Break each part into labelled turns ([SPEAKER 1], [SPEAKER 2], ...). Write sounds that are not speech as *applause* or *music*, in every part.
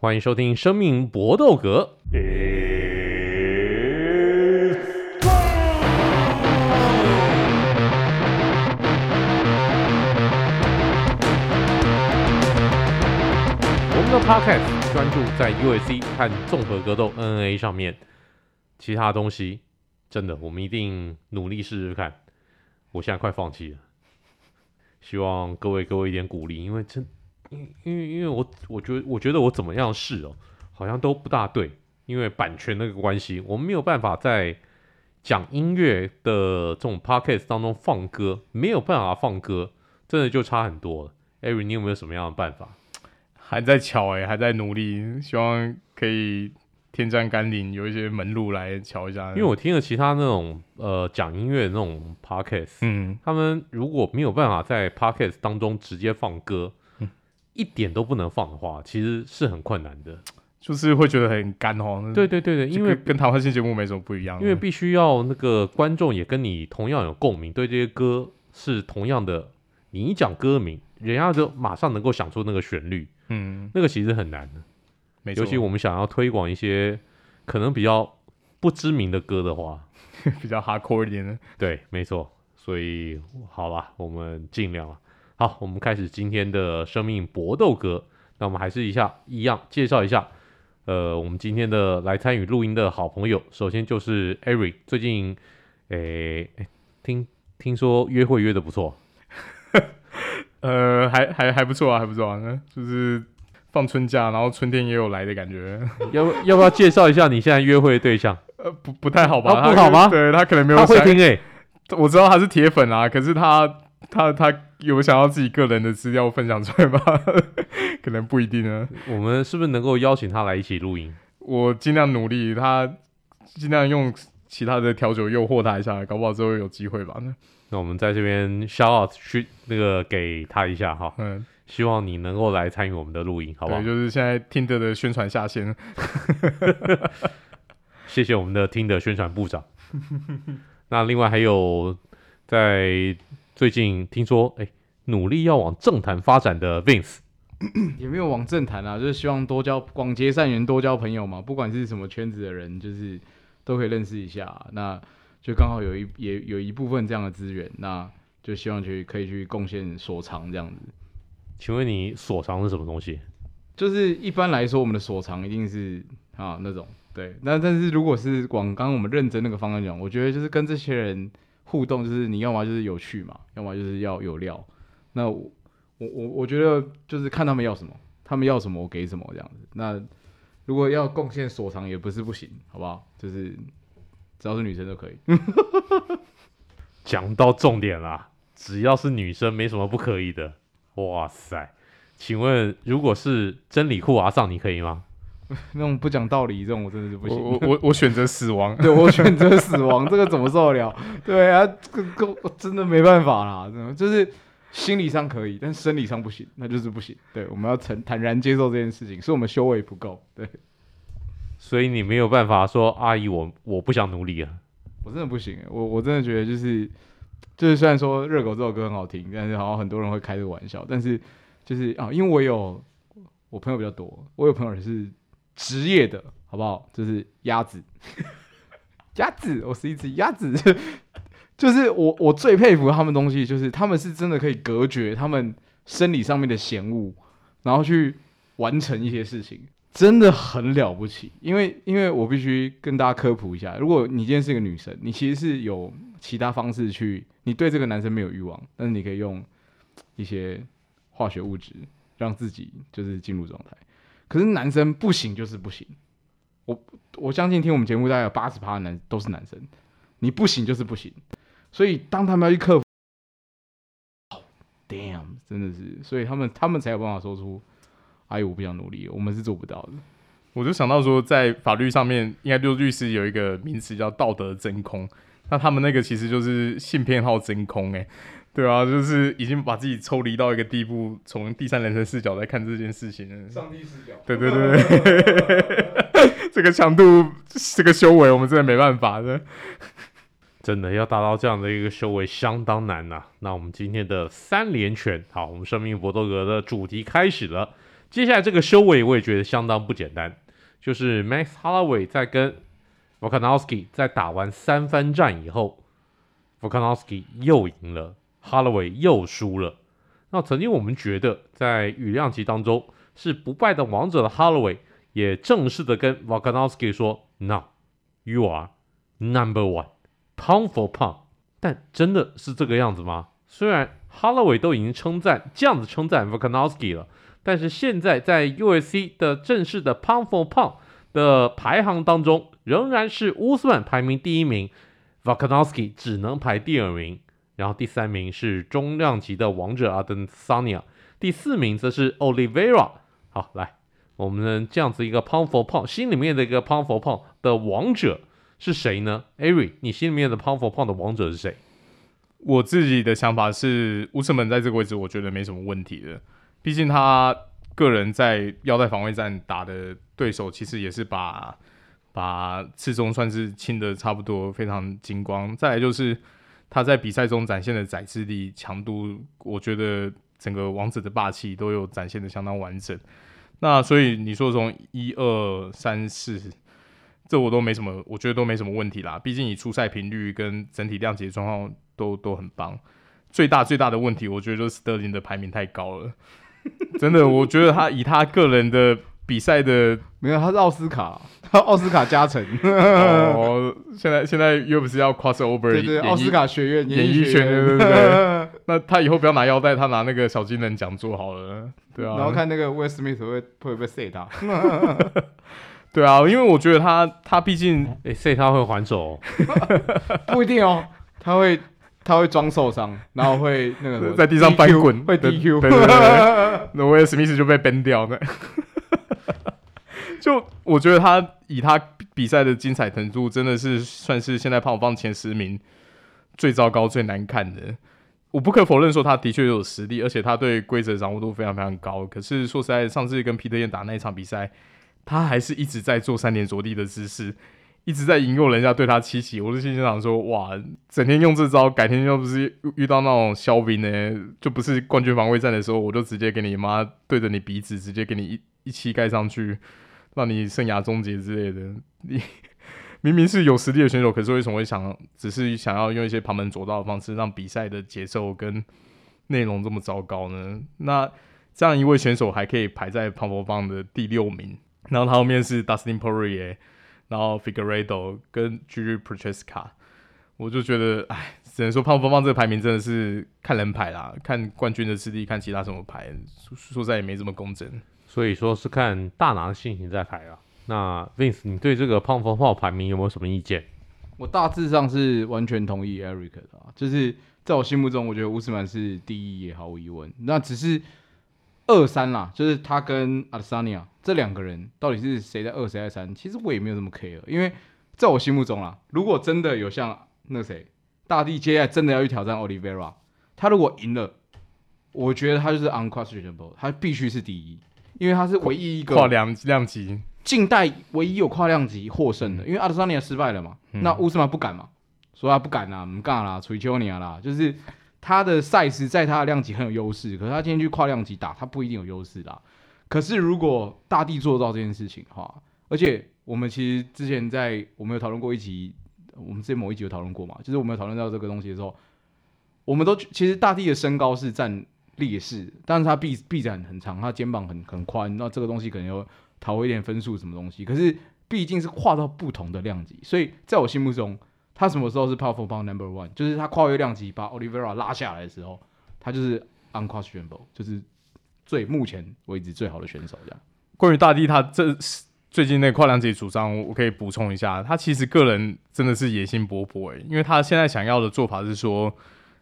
[SPEAKER 1] 欢迎收听《生命搏斗格》。我们的 Podcast 专注在 UFC 和综合格斗 NA 上面，其他东西真的我们一定努力试试看。我现在快放弃了，希望各位给我一点鼓励，因为真。因因为因为我我觉得我觉得我怎么样试哦，好像都不大对，因为版权那个关系，我们没有办法在讲音乐的这种 podcast 当中放歌，没有办法放歌，真的就差很多了。Eric，你有没有什么样的办法？
[SPEAKER 2] 还在瞧哎，还在努力，希望可以天降甘霖，有一些门路来瞧一下。
[SPEAKER 1] 因为我听了其他那种呃讲音乐的那种 podcast，嗯，他们如果没有办法在 podcast 当中直接放歌。一点都不能放的话，其实是很困难的，*tsk*
[SPEAKER 2] 就是会觉得很干哦。
[SPEAKER 1] 对对对对，因为
[SPEAKER 2] 跟台湾新节目没什么不一样，
[SPEAKER 1] 因为必须要那个观众也跟你同样有共鸣，对这些歌是同样的。你一讲歌名，人家就马上能够想出那个旋律，嗯，那个其实很难的。没错，尤其我们想要推广一些可能比较不知名的歌的话，*laughs*
[SPEAKER 2] 比较 hardcore 一点的。
[SPEAKER 1] 对，没错。所以好吧，我们尽量了。好，我们开始今天的生命搏斗格。那我们还是一下一样介绍一下，呃，我们今天的来参与录音的好朋友，首先就是 Eric。最近，诶，听听说约会约的不错，*laughs*
[SPEAKER 2] 呃，还还还不错啊，还不错啊，就是放春假，然后春天也有来的感觉。*laughs*
[SPEAKER 1] 要要不要介绍一下你现在约会的对象？
[SPEAKER 2] 呃，不不太好吧？
[SPEAKER 1] 啊、不好吗？
[SPEAKER 2] 对他可能没有。
[SPEAKER 1] 他会听诶、欸，
[SPEAKER 2] 我知道他是铁粉啊，可是他。他他有想要自己个人的资料分享出来吗？*laughs* 可能不一定呢。
[SPEAKER 1] 我们是不是能够邀请他来一起录音？
[SPEAKER 2] 我尽量努力，他尽量用其他的调酒诱惑他一下，搞不好之后有机会吧。
[SPEAKER 1] 那我们在这边 shout out 去那个给他一下哈。嗯，希望你能够来参与我们的录音，好不好？
[SPEAKER 2] 对，就是现在 Tinder 的宣传下线。*laughs*
[SPEAKER 1] 谢谢我们的 Tinder 宣传部长。那另外还有在。最近听说，哎、欸，努力要往政坛发展的 Vince，*clears throat*
[SPEAKER 3] 也没有往政坛啊，就是希望多交广结善缘，多交朋友嘛。不管是什么圈子的人，就是都可以认识一下。那就刚好有一也有一部分这样的资源，那就希望去可以去贡献所长这样子。
[SPEAKER 1] 请问你所长是什么东西？
[SPEAKER 3] 就是一般来说，我们的所长一定是啊那种对。那但是如果是往刚刚我们认真那个方向讲，我觉得就是跟这些人。互动就是你要么就是有趣嘛，要么就是要有料。那我我我我觉得就是看他们要什么，他们要什么我给什么这样子。那如果要贡献所长也不是不行，好不好？就是只要是女生都可以。*laughs*
[SPEAKER 1] 讲到重点啦，只要是女生没什么不可以的。哇塞，请问如果是真理库阿桑，你可以吗？*laughs*
[SPEAKER 3] 那种不讲道理，这种我真的是不行。
[SPEAKER 2] 我我我选择死亡，*laughs*
[SPEAKER 3] 对我选择死亡，这个怎么受得了？对啊，这个我真的没办法啦，就是心理上可以，但生理上不行，那就是不行。对，我们要坦坦然接受这件事情，是我们修为不够。对，
[SPEAKER 1] 所以你没有办法说阿姨，我我不想努力了。
[SPEAKER 3] 我真的不行，我我真的觉得就是就是虽然说热狗这首歌很好听，但是好像很多人会开这个玩笑，但是就是啊，因为我有我朋友比较多，我有朋友也是。职业的好不好？就是鸭子，*laughs* 鸭子，我是一只鸭子。*laughs* 就是我，我最佩服他们东西，就是他们是真的可以隔绝他们生理上面的嫌恶，然后去完成一些事情，真的很了不起。因为，因为我必须跟大家科普一下，如果你今天是一个女生，你其实是有其他方式去，你对这个男生没有欲望，但是你可以用一些化学物质让自己就是进入状态。可是男生不行就是不行，我我相信听我们节目大概有八十趴的男都是男生，你不行就是不行，所以当他们要去克服，damn，真的是，所以他们他们才有办法说出，哎，我不想努力，我们是做不到的。
[SPEAKER 2] 我就想到说，在法律上面，应该就律师有一个名词叫道德真空，那他们那个其实就是性偏好真空，欸，哎。对啊，就是已经把自己抽离到一个地步，从第三人称视角来看这件事情了。
[SPEAKER 3] 上帝视角。
[SPEAKER 2] 对对对，*laughs* 这个强度，这个修为，我们真的没办法的。*laughs*
[SPEAKER 1] 真的要达到这样的一个修为，相当难呐、啊。那我们今天的三连拳，好，我们生命搏斗格的主题开始了。接下来这个修为我也觉得相当不简单，就是 Max Holloway 在跟 Volkanovski 在打完三番战以后，Volkanovski 又赢了，Holloway 又输了。那曾经我们觉得在羽量级当中是不败的王者的 Holloway，也正式的跟 Volkanovski 说：“Now you are number one, pound for pound。”但真的是这个样子吗？虽然 Holloway 都已经称赞这样子称赞 Volkanovski 了，但是现在在 UFC 的正式的 pound for pound 的排行当中，仍然是乌斯曼排名第一名 v a k a n o w s k i 只能排第二名。然后第三名是中量级的王者阿登桑尼亚，第四名则是 Oliveira。好，来，我们这样子一个 pound for pound 心里面的一个 pound for pound 的王者是谁呢？Ari，你心里面的 pound for pound 的王者是谁？
[SPEAKER 2] 我自己的想法是，乌斯门在这个位置，我觉得没什么问题的。毕竟他个人在腰带防卫战打的对手，其实也是把把刺中算是清的差不多，非常精光。再来就是。他在比赛中展现的载制力、强度，我觉得整个王者的霸气都有展现的相当完整。那所以你说从一二三四，这我都没什么，我觉得都没什么问题啦。毕竟你出赛频率跟整体量级状况都都很棒。最大最大的问题，我觉得就是斯特林的排名太高了。真的，我觉得他以他个人的。比赛的
[SPEAKER 3] 没有，他是奥斯卡，他 *laughs* 奥斯卡加成。
[SPEAKER 2] 哦，现在现在又不是要 cross over，
[SPEAKER 3] 对对，奥斯卡学院
[SPEAKER 2] 演艺学院，对不对？*laughs* 那他以后不要拿腰带，他拿那个小金人讲座好了，对啊。
[SPEAKER 3] 然后看那个 Will Smith 会会不会 say 他？*laughs*
[SPEAKER 2] 对啊，因为我觉得他他毕竟
[SPEAKER 1] 诶 say 他会还手，
[SPEAKER 3] 不一定哦，他会他会装受伤，然后会那个
[SPEAKER 2] 在地上翻滚，
[SPEAKER 3] 会 DQ，
[SPEAKER 2] 对对对，那 Will Smith 就被 ban 掉了。*laughs* 就我觉得他以他比赛的精彩程度，真的是算是现在胖胖前十名最糟糕、最难看的。我不可否认说他的确有实力，而且他对规则掌握度非常非常高。可是说实在，上次跟皮特燕打那一场比赛，他还是一直在做三点着地的姿势，一直在引诱人家对他七喜。我就心想说：哇，整天用这招，改天要不是遇到那种肖兵呢，就不是冠军防卫战的时候，我就直接给你妈对着你鼻子，直接给你一一膝盖上去。让你生涯终结之类的，你 *laughs* 明明是有实力的选手，可是为什么会想只是想要用一些旁门左道的方式，让比赛的节奏跟内容这么糟糕呢？那这样一位选手还可以排在 Pound for Pound 的第六名，然后他后面是 Dustin Poirier，然后 Figueredo 跟 Jiri Prochazka，我就觉得，哎，只能说 Pound for Pound 这个排名真的是看人排啦，看冠军的实力，看其他什么排，说实在也没这么公正。
[SPEAKER 1] 所以说是看大拿的心情在排啊。那 Vince，你对这个 Pound for Pound 排名有没有什么意见？
[SPEAKER 3] 我大致上是完全同意 Eric 的啊，就是在我心目中，我觉得乌斯曼是第一，也毫无疑问。那只是二三啦，就是他跟阿德萨尼亚这两个人到底是谁在二，谁在三？其实我也没有这么 care，因为在我心目中啦，如果真的有像那谁大地接下来真的要去挑战 Olivera，他如果赢了，我觉得他就是 unquestionable，他必须是第一。因为他是唯一一个
[SPEAKER 2] 跨量量级
[SPEAKER 3] 近代唯一有跨量级获胜的，因为阿德桑尼亚失败了嘛，嗯、那乌斯曼不敢嘛，说他不敢啦，不干啦，吹丘尼亚啦，就是他的赛事在他的量级很有优势，可是他今天去跨量级打，他不一定有优势啦。可是如果大地做到这件事情的话，而且我们其实之前在我们有讨论过一集，我们之前某一集有讨论过嘛，就是我们有讨论到这个东西的时候，我们都其实大地的身高是占。劣势，但是他臂臂展很长，他肩膀很很宽，那这个东西可能有讨回一点分数什么东西。可是毕竟是跨到不同的量级，所以在我心目中，他什么时候是 Pound for Pound number one？就是他跨越量级把 Olivera 拉下来的时候，他就是 unquestionable，就是最目前为止最好的选手。这样。
[SPEAKER 2] 关于大帝，他这是最近那跨量级主张，我可以补充一下，他其实个人真的是野心勃勃诶，因为他现在想要的做法是说。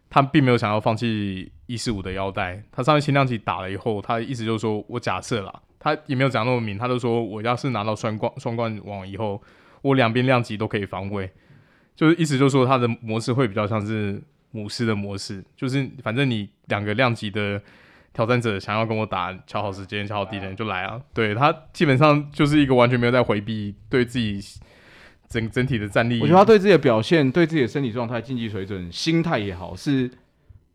[SPEAKER 2] 他并没有想要放弃一四五的腰带，他上次轻量级打了以后，他意思就是说，我假设啦，他也没有讲那么明，他就说，我要是拿到双冠双冠王以后，我两边量级都可以防卫，就是意思就是说，他的模式会比较像是母狮的模式，就是反正你两个量级的挑战者想要跟我打，乔好时间，乔好地点就来啊，对，他基本上就是一个完全没有在回避对自己。整整体的战力，
[SPEAKER 3] 我觉得他对自己的表现、对自己的身体状态、竞技水准、心态也好，是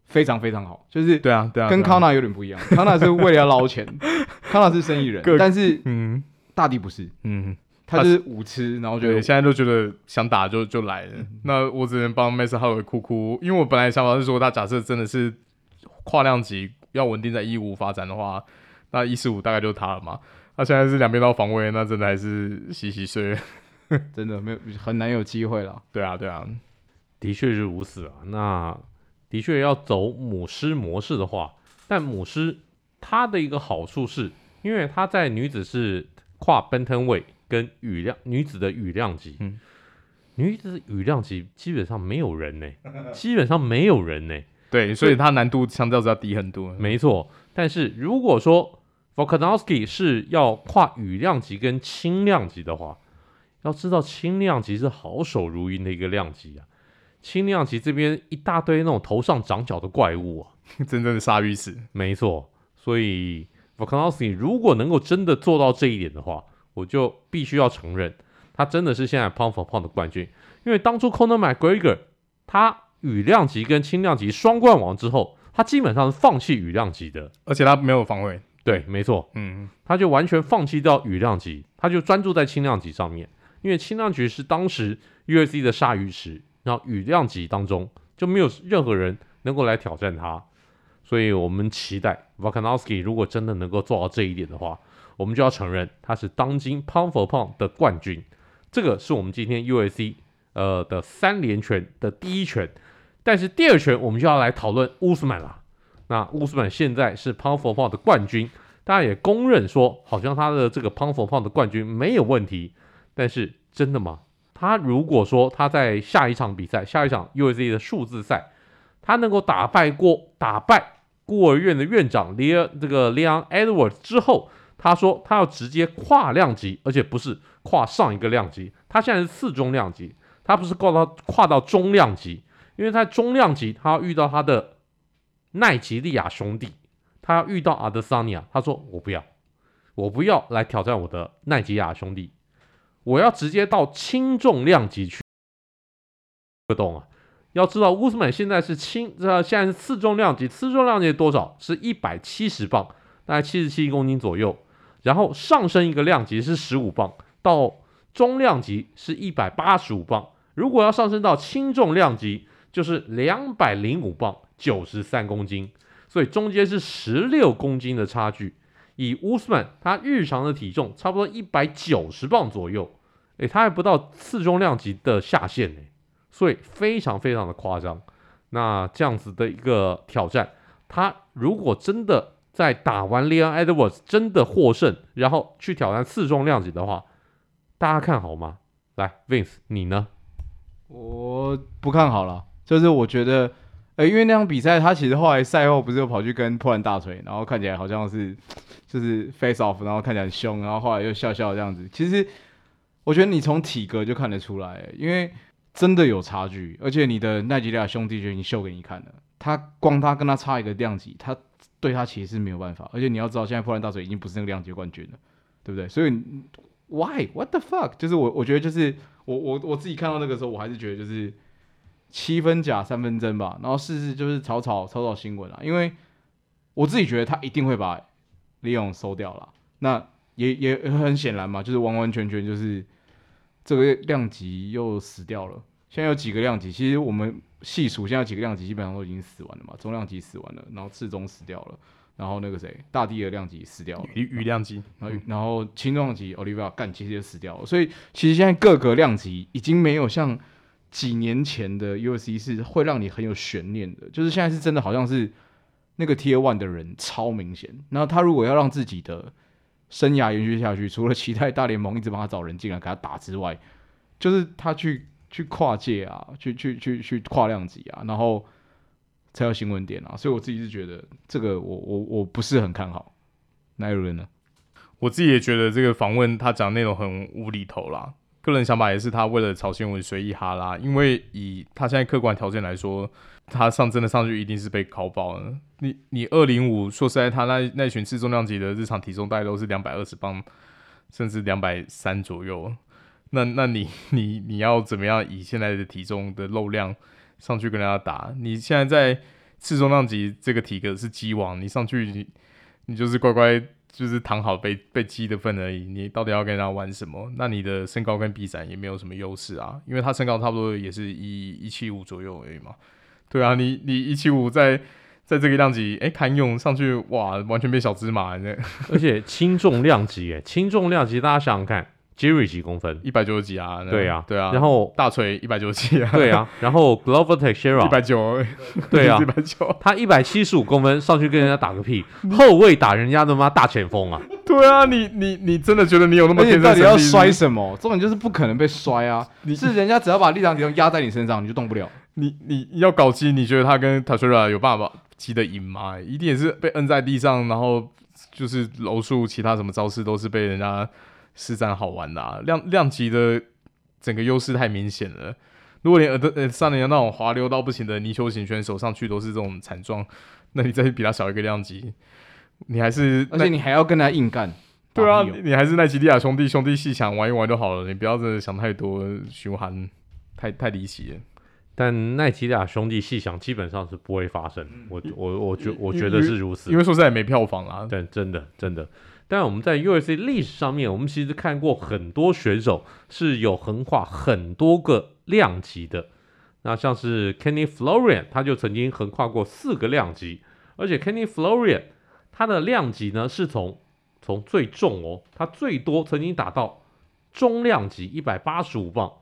[SPEAKER 3] 非常非常好，就是
[SPEAKER 2] 对啊对啊，
[SPEAKER 3] 跟康纳有点不一样。康纳是为了要捞钱，康纳是生意人，*laughs* 但是嗯，大地不是，嗯，他是舞痴，然后觉得
[SPEAKER 2] 现在都觉得想打就就来了。那我只能帮 Max Holloway 哭哭，因为我本来想法是说，他假设真的是跨量级要稳定在一五发展的话，那一四五大概就是他了嘛。他现在是两边都防卫，那真的还是洗洗睡，*laughs*
[SPEAKER 3] 真的没有很难有机会了。
[SPEAKER 2] 对啊，对啊，
[SPEAKER 1] 的确是如此啊。那的确要走母狮模式的话，但母狮它的一个好处是，因为它在女子是跨 Bantamweight 跟羽量女子的羽量级，嗯，女子羽量级基本上没有人呢，基本上没有人呢。*laughs*
[SPEAKER 2] 对，所以它难度相对是要低很多。
[SPEAKER 1] 没错，但是如果说 Volkanovski 是要跨羽量级跟轻量级的话，要知道轻量级是好手如云的一个量级啊。轻量级这边一大堆那种头上长角的怪物啊，*laughs*
[SPEAKER 2] 真正的鲨鱼死。
[SPEAKER 1] 没错，所以 Volkanovski 如果能够真的做到这一点的话，我就必须要承认，他真的是现在 Pound for Pound 的冠军。因为当初 Conor McGregor 他羽量级跟轻量级双冠王之后，他基本上是放弃羽量级的，
[SPEAKER 2] 而且他没有防卫。
[SPEAKER 1] 对，没错，嗯，他就完全放弃掉羽量级，他就专注在轻量级上面，因为轻量级是当时 UFC 的鲨鱼石，然后羽量级当中就没有任何人能够来挑战他，所以我们期待 v o k a n o w s k i 如果真的能够做到这一点的话，我们就要承认他是当今 Pound for Pound 的冠军，这个是我们今天 UFC 呃的三连拳的第一拳，但是第二拳我们就要来讨论乌斯曼了。那乌斯曼现在是 Pound for Pound 的冠军，大家也公认说，好像他的这个 Pound for Pound 的冠军没有问题。但是真的吗？他如果说他在下一场比赛，下一场 U.S.C 的数字赛，他能够打败过打败孤儿院的院长 Leon 这个 Leon Edwards 之后，他说他要直接跨量级，而且不是跨上一个量级，他现在是次中量级，他不是跨到跨到中量级，因为他中量级他要遇到他的。奈吉利亚兄弟，他要遇到阿德桑尼亚，他说我不要，我不要来挑战我的奈吉利亚兄弟，我要直接到轻重量级去。不懂啊？要知道乌斯曼现在是轻，呃，现在是次重量级，次重量级多少？是一百七十磅，大概七十七公斤左右。然后上升一个量级是十五磅，到中量级是一百八十五磅。如果要上升到轻重量级，就是两百零五磅。九十三公斤，所以中间是十六公斤的差距。以乌斯曼他日常的体重差不多一百九十磅左右，诶，他还不到次中量级的下限呢，所以非常非常的夸张。那这样子的一个挑战，他如果真的在打完 Leon Edwards 真的获胜，然后去挑战次中量级的话，大家看好吗？来，Vince，你呢？
[SPEAKER 3] 我不看好了，就是我觉得。呃，因为那场比赛，他其实后来赛后不是又跑去跟破烂大腿，然后看起来好像是就是 face off，然后看起来很凶，然后后来又笑笑这样子。其实我觉得你从体格就看得出来，因为真的有差距，而且你的奈吉利亚兄弟就已经秀给你看了，他光他跟他差一个量级，他对他其实是没有办法。而且你要知道，现在破烂大腿已经不是那个量级冠军了，对不对？所以 why what the fuck？就是我我觉得就是我我我自己看到那个时候，我还是觉得就是。七分假三分真吧，然后试试就是炒炒炒炒新闻啊，因为我自己觉得他一定会把李勇收掉了，那也也很显然嘛，就是完完全全就是这个量级又死掉了。现在有几个量级，其实我们细数，现在几个量级基本上都已经死完了嘛，中量级死完了，然后次中死掉了，然后那个谁大地的量级死掉了，
[SPEAKER 2] 雨雨量级，
[SPEAKER 3] 然后然后轻重量级 Oliveira 干其实也死掉了，所以其实现在各个量级已经没有像。几年前的 UFC 是会让你很有悬念的，就是现在是真的好像是那个 T One 的人超明显。然后他如果要让自己的生涯延续下去，除了期待大联盟一直帮他找人进来给他打之外，就是他去去跨界啊，去去去去跨量级啊，然后才有新闻点啊。所以我自己是觉得这个我我我不是很看好。哪有人呢？
[SPEAKER 2] 我自己也觉得这个访问他讲内容很无厘头啦。个人想法也是，他为了炒新闻随意哈拉，因为以他现在客观条件来说，他上真的上去一定是被烤爆了。你你二零五，说实在，他那那群次重量级的日常体重大概都是两百二十磅，甚至两百三左右。那那你你你要怎么样以现在的体重的肉量上去跟人家打？你现在在次重量级这个体格是鸡王，你上去你你就是乖乖就是躺好被被激的份而已。你到底要跟人家玩什么？那你的身高跟臂展也没有什么优势啊，因为他身高差不多也是一一七五左右而已嘛。对啊，你你一七五在在这个量级，哎，谭勇上去哇，完全变小芝麻呢。*laughs*
[SPEAKER 1] 而且轻重量级，哎，轻重量级，大家想想看。Jerry 几公分？
[SPEAKER 2] 一百九十几啊！
[SPEAKER 1] 对啊，
[SPEAKER 2] 对啊。
[SPEAKER 1] 然后
[SPEAKER 2] 大锤一百九十几啊！*laughs*
[SPEAKER 1] 对啊。然后 Glover Teixeira
[SPEAKER 2] 一百九，
[SPEAKER 1] 对啊，*laughs*
[SPEAKER 2] 一百九。
[SPEAKER 1] 他一百七十五公分上去跟人家打个屁，后卫打人家的妈大前锋啊！*laughs*
[SPEAKER 2] 对啊，你你你真的觉得你有那么天生？
[SPEAKER 3] 到底要摔什么？重点就是不可能被摔啊！你是人家只要把力量集中压在你身上，你就动不了。
[SPEAKER 2] 你你要搞基，你觉得他跟 Teixeira 有办法基得赢吗？一定也是被摁在地上，然后就是柔术，其他什么招式都是被人家。实战好玩的啊，量量级的整个优势太明显了。如果连呃呃上年那种滑溜到不行的泥鳅型选手上去都是这种惨状，那你再比他小一个量级，你还是
[SPEAKER 3] 而且你还要跟他硬干。
[SPEAKER 2] 对啊，你还是奈吉利亚兄弟兄弟细想玩一玩就好了，你不要真的想太多，循环太太离奇了。
[SPEAKER 1] 但奈吉利亚兄弟细想基本上是不会发生，我我我觉我觉得是如此，
[SPEAKER 2] 因为说实在也没票房啊。
[SPEAKER 1] 对，真的真的。但我们在 UFC 历史上面，我们其实看过很多选手是有横跨很多个量级的。那像是 Kenny Florian，他就曾经横跨过四个量级，而且 Kenny Florian 他的量级呢是从从最重哦，他最多曾经打到中量级一百八十五磅，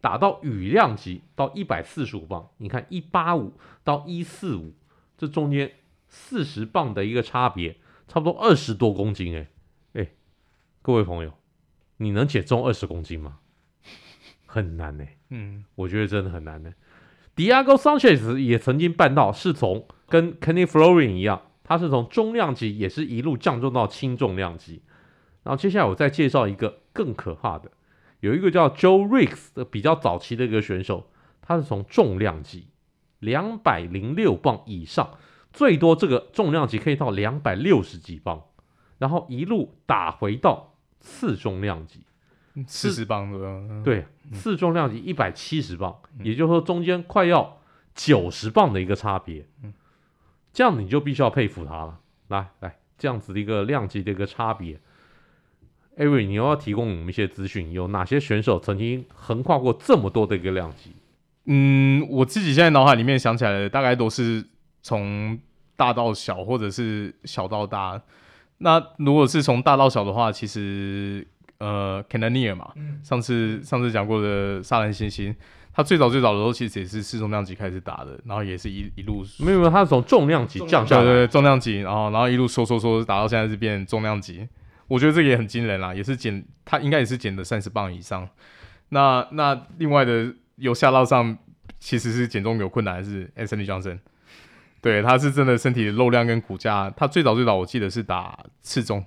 [SPEAKER 1] 打到羽量级到一百四十五磅。你看一八五到一四五，这中间四十磅的一个差别。差不多二十多公斤哎，哎，各位朋友，你能减重二十公斤吗？很难哎，嗯，我觉得真的很难呢。Diego Sanchez 也曾经办到，是从跟 Kenny Florian 一样，他是从中量级也是一路降重到轻重量级。然后接下来我再介绍一个更可怕的，有一个叫 Joe Riggs 的比较早期的一个选手，他是从重量级两百零六磅以上。最多这个重量级可以到两百六十几磅，然后一路打回到次重量级
[SPEAKER 2] 四十磅左
[SPEAKER 1] 右，对，次重量级一百七十磅，嗯、也就是说中间快要九十磅的一个差别，嗯、这样你就必须要佩服他了。来来，这样子的一个量级的一个差别，Avery，你又要提供我们一些资讯，有哪些选手曾经横跨过这么多的一个量级？
[SPEAKER 2] 嗯，我自己现在脑海里面想起来的大概都是。从大到小，或者是小到大，那如果是从大到小的话，其实呃，Cannonier 嘛，嗯、上次上次讲过的杀人猩猩，他最早最早的时候其实也是四重量级开始打的，然后也是一一路
[SPEAKER 1] 没有没有，他是从重量级降下来，
[SPEAKER 2] 对对对，重量级，然后然后一路缩缩缩打到现在是变重量级，我觉得这个也很惊人啦，也是减他应该也是减了三十磅以上，那那另外的由下到上其实是减重有困难还是 Anthony Johnson。对，他是真的身体的肉量跟骨架，他最早最早我记得是打次中，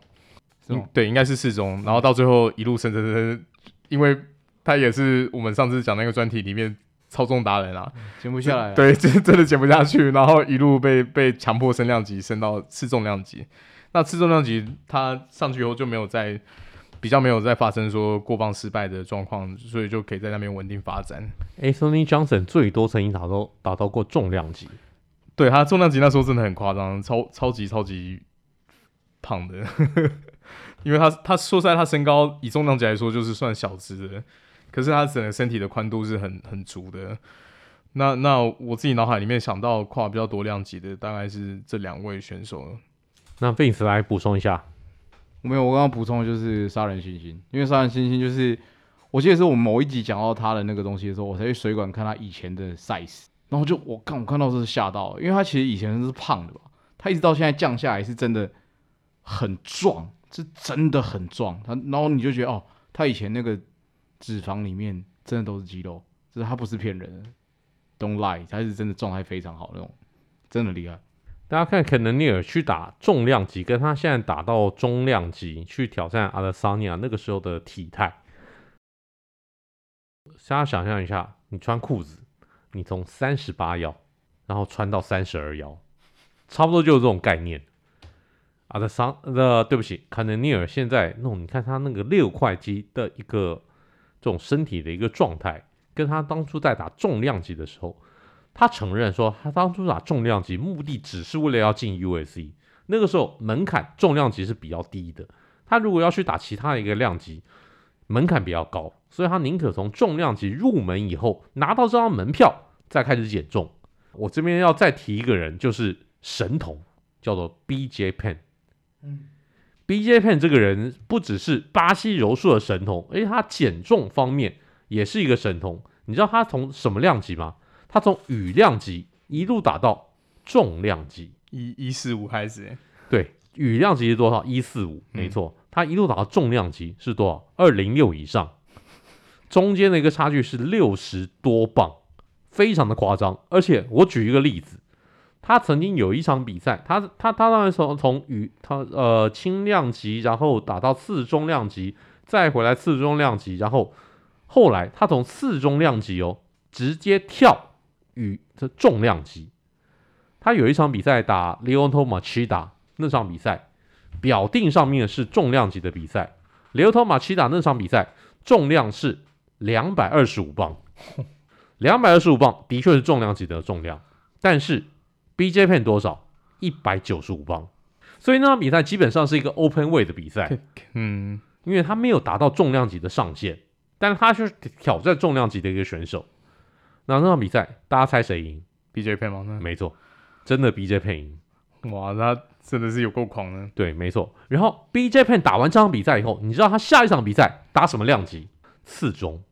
[SPEAKER 2] 对，应该是次中，然后到最后一路升升升，因为他也是我们上次讲那个专题里面超重达人啊，
[SPEAKER 3] 减不下来，
[SPEAKER 2] 对，真真的减不下去，然后一路被被强迫升量级，升到次重量级。那次重量级他上去以后就没有再比较没有再发生说过磅失败的状况，所以就可以在那边稳定发展。
[SPEAKER 1] Anthony Johnson 最多曾经打到打到过重量级。
[SPEAKER 2] 对，他重量级那时候真的很夸张，超超级超级胖的，*laughs* 因为他他说实在，他身高以重量级来说就是算小只的，可是他整个身体的宽度是很很足的。那那我自己脑海里面想到跨比较多量级的大概是这两位选手。
[SPEAKER 1] 那 Vince 来补充一下，
[SPEAKER 3] 我没有，我刚刚补充的就是杀人猩猩，因为杀人猩猩就是我记得是我某一集讲到他的那个东西的时候，我才去水管看他以前的 size。然后就我看我看到是吓到了，因为他其实以前是胖的吧，他一直到现在降下来是真的很壮，是真的很壮。他然后你就觉得哦，他以前那个脂肪里面真的都是肌肉，就是他不是骗人的，Don't lie，他是真的状态非常好那种，真的厉害。
[SPEAKER 1] 大家看肯能尼尔去打重量级，跟他现在打到中量级去挑战阿德桑尼亚那个时候的体态，大家想象一下，你穿裤子。你从三十八腰，然后穿到三十二腰，差不多就是这种概念。啊，的桑的，对不起，坎德尼尔现在那种，你看他那个六块肌的一个这种身体的一个状态，跟他当初在打重量级的时候，他承认说，他当初打重量级目的只是为了要进 UFC。那个时候门槛重量级是比较低的，他如果要去打其他的一个量级，门槛比较高，所以他宁可从重量级入门以后拿到这张门票，再开始减重。我这边要再提一个人，就是神童，叫做 BJ Penn。嗯，BJ Penn 这个人不只是巴西柔术的神童，而且他减重方面也是一个神童。你知道他从什么量级吗？他从羽量级一路打到重量级，
[SPEAKER 2] 一一四五开始。
[SPEAKER 1] 对，羽量级是多少？一四五，没错。他一路打到重量级是多少？二零六以上，中间的一个差距是六十多磅，非常的夸张。而且我举一个例子，他曾经有一场比赛，他他他当然从从羽他呃轻量级，然后打到次中量级，再回来次中量级，然后后来他从次中量级哦直接跳羽这重量级。他有一场比赛打 Leonto Machida 那场比赛。表定上面是重量级的比赛 Leonto Machida 那场比赛重量是两百二十五磅，两百二十五磅的确是重量级的重量，但是 BJ Penn 多少？一百九十五磅，所以那场比赛基本上是一个 Open Weight 的比赛，
[SPEAKER 2] 嗯，
[SPEAKER 1] 因为他没有达到重量级的上限，但是他是挑战重量级的一个选手。那那场比赛大家猜谁赢
[SPEAKER 2] ？BJ Penn 吗？
[SPEAKER 1] 没错，真的 BJ Penn 赢，
[SPEAKER 2] 哇，他。真的是有够狂的，
[SPEAKER 1] 对，没错。然后 BJ Penn 打完这场比赛以后，你知道他下一场比赛打什么量级？次中，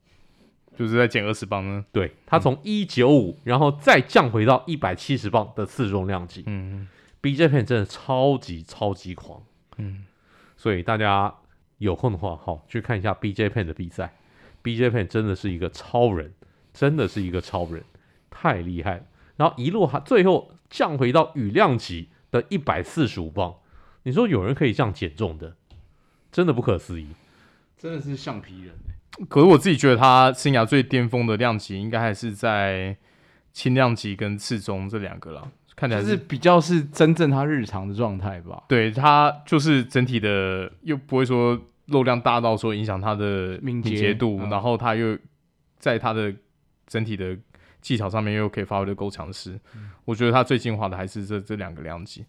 [SPEAKER 2] 就是在减二十磅呢。
[SPEAKER 1] 对，他从一九五，然后再降回到一百七十磅的次重量级。嗯，BJ Penn 真的超级超级狂。嗯，所以大家有空的话，好去看一下 BJ Penn 的比赛。BJ Penn 真的是一个超人，真的是一个超人，太厉害了。然后一路还最后降回到羽量级。的一百四十五磅，你说有人可以这样减重的，真的不可思议，
[SPEAKER 3] 真的是橡皮人。
[SPEAKER 2] 可是我自己觉得他生涯最巅峰的量级，应该还是在轻量级跟次中这两个了。看起来是，
[SPEAKER 3] 是比较是真正他日常的状态吧？
[SPEAKER 2] 对，他就是整体的又不会说肉量大到说影响他的敏捷度，嗯、然后他又在他的整体的。技巧上面又可以发挥的够强势，嗯、我觉得他最精华的还是这这两个量级，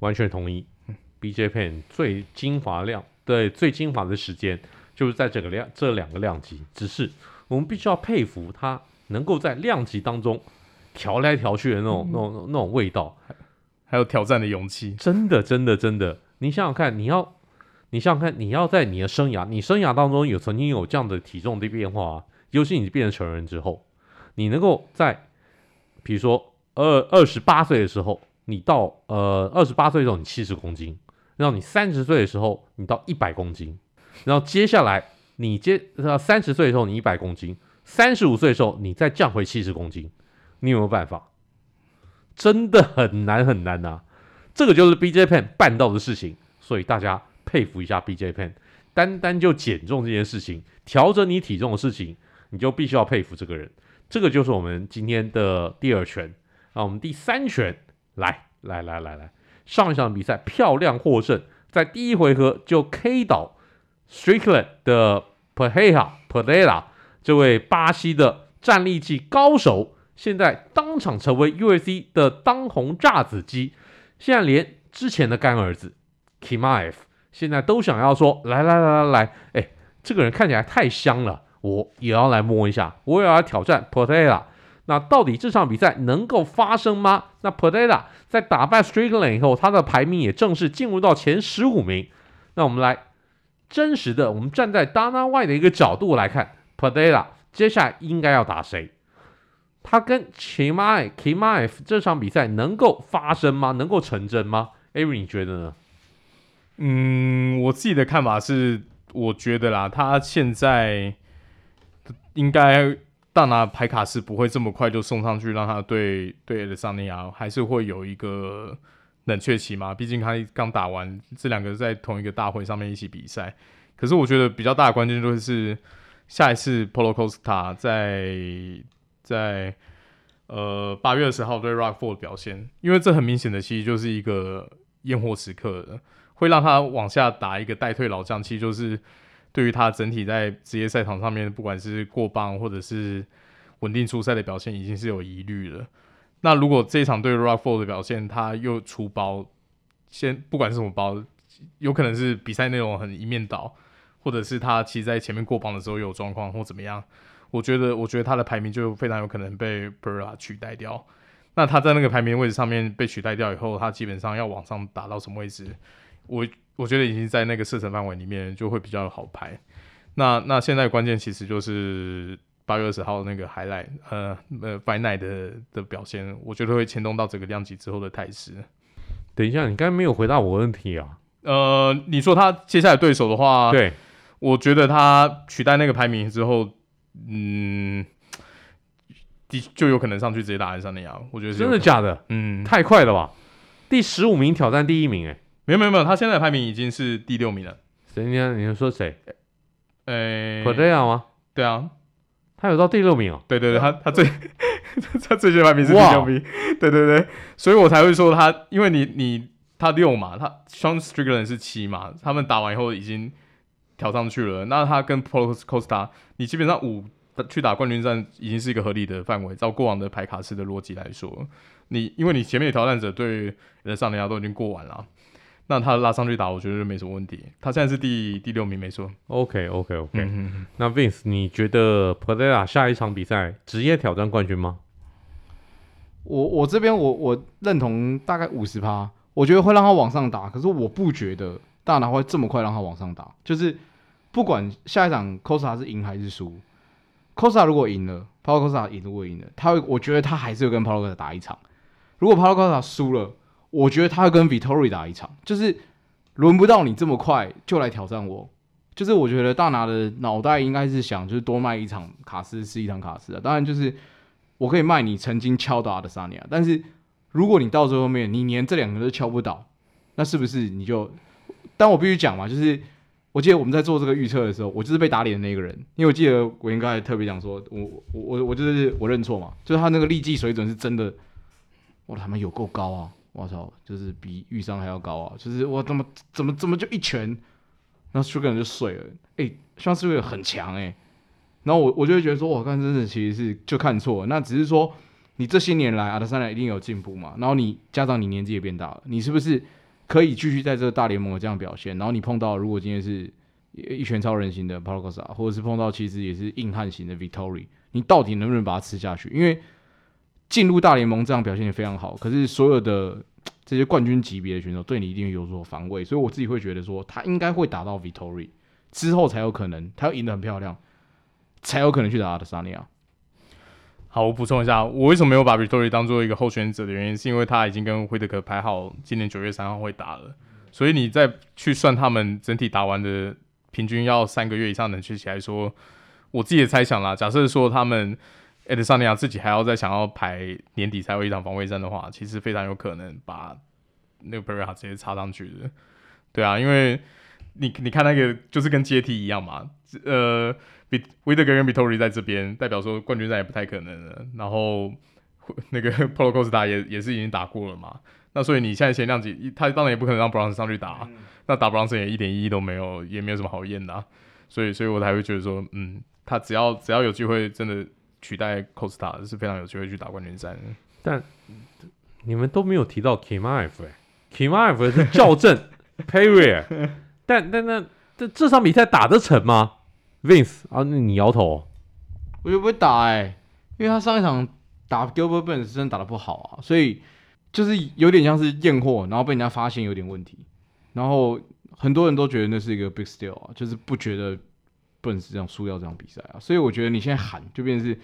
[SPEAKER 1] 完全同意。BJ Penn 最精华量，对，最精华的时间就是在这个量这两个量级，只是我们必须要佩服他能够在量级当中调来调去的那种、嗯、那种那种味道，
[SPEAKER 2] 还有挑战的勇气，
[SPEAKER 1] 真的真的真的，你想想看，你要你想想看，你要在你的生涯，你生涯当中有曾经有这样的体重的变化，啊尤其你变成成人之后。你能够在，比如说二二十八岁的时候，你到呃二十八岁的时候你七十公斤，然后你三十岁的时候你到一百公斤，然后接下来你接呃三十岁的时候你一百公斤，三十五岁的时候你再降回七十公斤，你有没有办法？真的很难很难呐、这个就是 BJ Pen 办到的事情，所以大家佩服一下 BJ Pen，单单就减重这件事情，调整你体重的事情，你就必须要佩服这个人。这个就是我们今天的第二拳，那我们第三拳来来来来来，上一场比赛漂亮获胜，在第一回合就 K 倒 Strickland 的 Pereira Pereira 这位巴西的战力技高手，现在当场成为 UFC 的当红炸子鸡，现在连之前的干儿子 Kimaev 现在都想要说来来来来来，哎，这个人看起来太香了。我也要来摸一下，我也要挑战 Pereira。那到底这场比赛能够发生吗？那 Pereira 在打败 Strickland 以后，他的排名也正式进入到前十五名。那我们来真实的，我们站在 Dana White 的一个角度来看，Pereira 接下来应该要打谁？他跟 Chimaev Chimaev 这场比赛能够发生吗？能够成真吗？Avery 你觉得呢？
[SPEAKER 2] 嗯，我自己的看法是，我觉得啦，他现在。应该大拿牌卡是不会这么快就送上去，让他对对的桑尼亚还是会有一个冷却期嘛。毕竟他刚打完这两个在同一个大会上面一起比赛。可是我觉得比较大的关键就是下一次 Polo Costa 在在呃八月二十号对 Rock Four 的表现，因为这很明显的其实就是一个验货时刻，会让他往下打一个待退老将，其实就是。对于他整体在职业赛场上面，不管是过磅或者是稳定出赛的表现，已经是有疑虑了。那如果这一场对 Rockford 的表现，他又出包，先不管是什么包，有可能是比赛内容很一面倒，或者是他其实在前面过磅的时候有状况或怎么样，我觉得我觉得他的排名就非常有可能被 Pereira 取代掉。那他在那个排名位置上面被取代掉以后，他基本上要往上打到什么位置？我我觉得已经在那个射程范围里面就会比较好排。那那现在关键其实就是八月二十号那个 highlight 呃呃 Fight Night 的的表现，我觉得会牵动到整个量级之后的态势。
[SPEAKER 1] 等一下，你刚才没有回答我问题啊？
[SPEAKER 2] 呃，你说他接下来对手的话，
[SPEAKER 1] 对，
[SPEAKER 2] 我觉得他取代那个排名之后，嗯。第就有可能上去直接打爱沙尼亚，我觉得是真
[SPEAKER 1] 的假的？
[SPEAKER 2] 嗯，
[SPEAKER 1] 太快了吧！第十五名挑战第一名，哎，
[SPEAKER 2] 没有没有没有，他现在的排名已经是第六名了。
[SPEAKER 1] 谁呢？你说谁？
[SPEAKER 2] 呃
[SPEAKER 1] ，Pereira 吗？
[SPEAKER 2] 对啊，
[SPEAKER 1] 他有到第六名哦。
[SPEAKER 2] 对对对，他他最 *laughs* 他最佳排名是第六名。对对对，所以我才会说他，因为你你他六嘛，他 Sean Strickland 是七嘛，他们打完以后已经调上去了。那他跟 Paulo Costa，你基本上五。去打冠军战已经是一个合理的范围，照过往的排卡式的逻辑来说，你因为你前面的挑战者对人上人家都已经过完了，那他拉上去打，我觉得没什么问题。他现在是第第六名，没错。
[SPEAKER 1] OK OK OK，
[SPEAKER 2] 嗯。
[SPEAKER 1] 那 Vince，你觉得 Pereira 下一场比赛职业挑战冠军吗？
[SPEAKER 3] 我我这边我我认同大概五十趴，我觉得会让他往上打，可是我不觉得大拿会这么快让他往上打，就是不管下一场 Costa 是赢还是输。Costa 如果赢了，Paulo Costa 赢如果赢了，他会，我觉得他还是会跟 Paulo Costa 打一场。如果 Paulo Costa 输了，我觉得他跟 Vittori 打一场。就是轮不到你这么快就来挑战我。就是我觉得大拿的脑袋应该是想，就是多卖一场卡斯是一场卡斯啊。当然，就是我可以卖你曾经敲打的萨尼亚，但是如果你到最后面你连这两个都敲不倒，那是不是你就？但我必须讲嘛，就是。我记得我们在做这个预测的时候，我就是被打脸的那个人，因为我记得我应该特别讲说，我我我我就是我认错嘛，就是他那个力技水准是真的，我他妈有够高啊！我操，就是比玉山还要高啊！就是我怎么怎么怎么就一拳，然后 Strickland 就碎了，哎、欸，像 SIR 很强哎、然后我我就会觉得说，我看真的其实是就看错，那只是说你这些年来阿德萨尼亚一定有进步嘛，然后你加上你年纪也变大了，你是不是？可以继续在这个大联盟这样表现，然后你碰到如果今天是一拳超人型的 Paulo Costa，或者是碰到其实也是硬汉型的 Vittori，你到底能不能把它吃下去？因为进入大联盟这样表现也非常好，可是所有的这些冠军级别的选手对你一定有所防卫，所以我自己会觉得说他应该会打到 Vittori 之后才有可能，他要赢得很漂亮，才有可能去打阿德萨尼亚。
[SPEAKER 2] 好，我补充一下，我为什么没有把 Vittori 当做一个候选者的原因，是因为他已经跟惠德克排好今年九月三号会打了，所以你再去算他们整体打完的平均要三个月以上能去起来说，我自己的猜想啦，假设说他们艾德萨尼亚自己还要再想要排年底才有一场防卫战的话，其实非常有可能把那个 Pereira 直接插上去的，对啊，因为你你看那个就是跟阶梯一样嘛，呃。比维德格跟 Vettori 在这边，代表说冠军战也不太可能了。然后 *laughs* 那个 Paulo Costa 也也是已经打过了嘛。那所以你现在前两集，他当然也不可能让 Bronson 上去打。嗯、那打 Bronson 也一点意义都没有，也没有什么好验的、啊。所以，所以我才会觉得说，嗯，他只要只要有机会，真的取代 Costa 是非常有机会去打冠军战。
[SPEAKER 1] 但你们都没有提到 Chimaev 哎，Chimaev 是校正 Pereira 但但那这这场比赛打得成吗？Vince 啊，那你摇头，
[SPEAKER 3] 我就不会打哎、欸，因为他上一场打 Gilbert Burns 真的打得不好啊，所以就是有点像是验货，然后被人家发现有点问题，然后很多人都觉得那是一个 big steal 啊，就是不觉得 Burns 这样输掉这场比赛啊，所以我觉得你现在喊就变成是，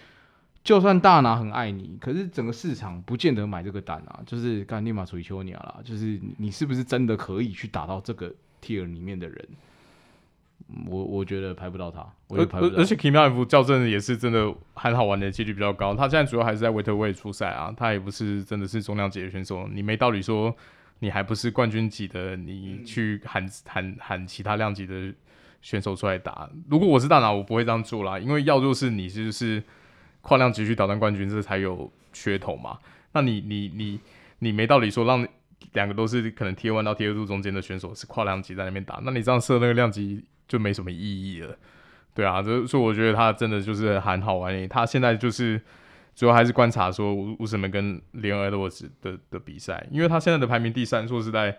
[SPEAKER 3] 就算大拿很爱你，可是整个市场不见得买这个单啊，就是干立马处于丘尼亚啦，就是你是不是真的可以去打到这个 tier 里面的人？我我觉得排不到他，我觉得排不到。
[SPEAKER 2] 而且 Chimaev 校正也是真的很好玩的几率比较高。他现在主要还是在 Welterweight 出赛啊，他也不是真的是重量级的选手。你没道理说你还不是冠军级的，你去喊喊喊其他量级的选手出来打。如果我是大拿，我不会这样做啦，因为要就是你就是跨量级去挑战冠军，这才有噱头嘛。那你你你你没道理说让两个都是可能 Tier 1到 Tier 2中间的选手是跨量级在那边打，那你这样设那个量级。就没什么意义了，对啊，所以我觉得他真的就是很好玩。他现在就是主要还是观察说乌乌斯曼跟 Leo Edwards 的的比赛，因为他现在的排名第三，说实在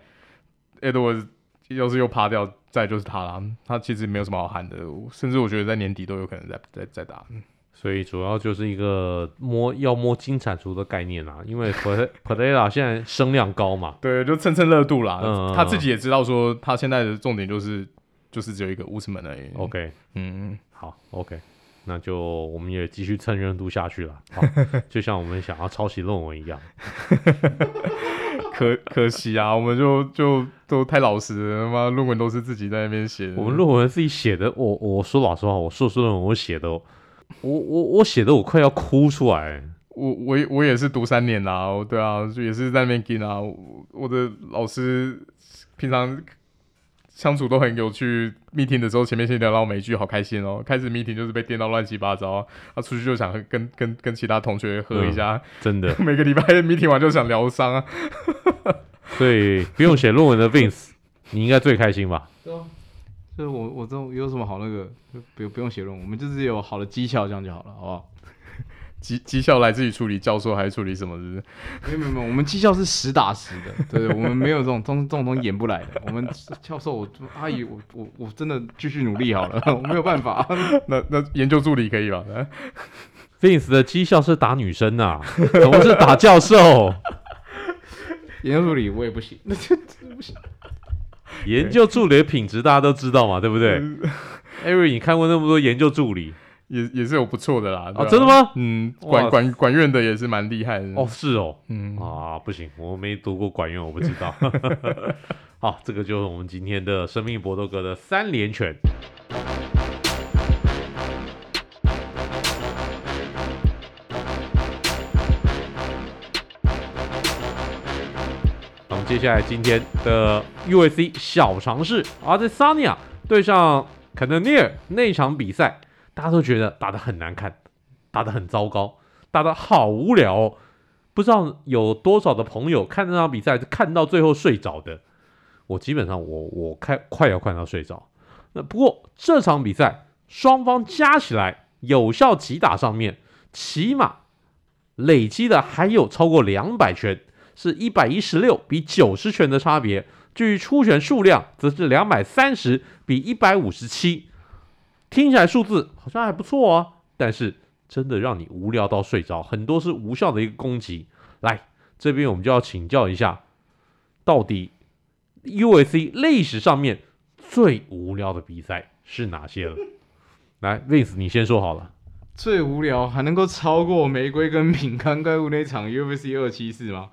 [SPEAKER 2] ，Edwards 要是又趴掉，再就是他了，他其实没有什么好喊的，甚至我觉得在年底都有可能再再再打。
[SPEAKER 1] 所以主要就是一个摸要摸金铲除的概念啦，因为 *laughs* Pereira 现在声量高嘛，
[SPEAKER 2] 对，就蹭蹭热度啦。
[SPEAKER 1] 嗯，
[SPEAKER 2] 他自己也知道说，他现在的重点就是就是只有一个乌斯曼而已。
[SPEAKER 1] OK，
[SPEAKER 2] 嗯，
[SPEAKER 1] 好，OK，那就我们也继续蹭热度下去了。好，*laughs* 就像我们想要抄袭论文一样，*laughs*
[SPEAKER 2] 可 *laughs* 可惜啊，我们就就都太老实了，他妈论文都是自己在那边写的。
[SPEAKER 1] 我们论文自己写的，我我说老实话，我硕士论文我写的。我我我写的我快要哭出来，
[SPEAKER 2] 我我我也是读三年啦，对啊，就也是在那边跟啊，我的老师平常相处都很有趣，meeting 的时候前面先聊到每一句好开心哦，开始 meeting 就是被电到乱七八糟，他、啊、出去就想跟跟跟其他同学喝一下，
[SPEAKER 1] 嗯、真的，*laughs*
[SPEAKER 2] 每个礼拜 meeting 完就想疗伤啊，*laughs*
[SPEAKER 1] 所以不用写论文的 Vince，你应该最开心吧？对啊。
[SPEAKER 3] 就是我，我这有什么好那个，不不用写论文，我们就是有好的绩效，这样就好了，好不好？
[SPEAKER 2] 绩绩效来自于处理教授还是处理什么？是不是？
[SPEAKER 3] 没有没有没有，我们绩效是实打实的，对对，我们没有这种这种这种东西演不来的。我们教授，我阿姨，我我我真的继续努力好了，我没有办法。*laughs*
[SPEAKER 2] 那那研究助理可以吧
[SPEAKER 1] ？Vince 的绩效是打女生啊，我们是打教授。*laughs*
[SPEAKER 3] 研究助理我也不行，那就不行。
[SPEAKER 1] 研究助理的品质大家都知道嘛，对不对？Eric，你看过那么多研究助理，
[SPEAKER 2] 也也是有不错的啦。
[SPEAKER 1] 啊，真的吗？
[SPEAKER 2] 嗯，管管管院的也是蛮厉害的。
[SPEAKER 1] 哦，是哦。
[SPEAKER 2] 嗯
[SPEAKER 1] 啊，不行，我没读过管院，我不知道。*laughs* 好，这个就是我们今天的生命搏斗格的三连拳。我们接下来今天的 UAC 小尝试，而在萨尼亚对上肯德尼尔那场比赛，大家都觉得打得很难看，打得很糟糕，打得好无聊哦。不知道有多少的朋友看这场比赛看到最后睡着的。我基本上我我看快要看到睡着。那不过这场比赛双方加起来有效击打上面，起码累积的还有超过两百拳。是一百一十六比九十拳的差别，至于出拳数量，则是两百三十比一百五十七。听起来数字好像还不错啊，但是真的让你无聊到睡着，很多是无效的一个攻击。来，这边我们就要请教一下，到底 U A C 历史上面最无聊的比赛是哪些了？*laughs* 来，Vince，你先说好了。
[SPEAKER 3] 最无聊还能够超过玫瑰跟饼干怪物那场 UFC 二七四吗？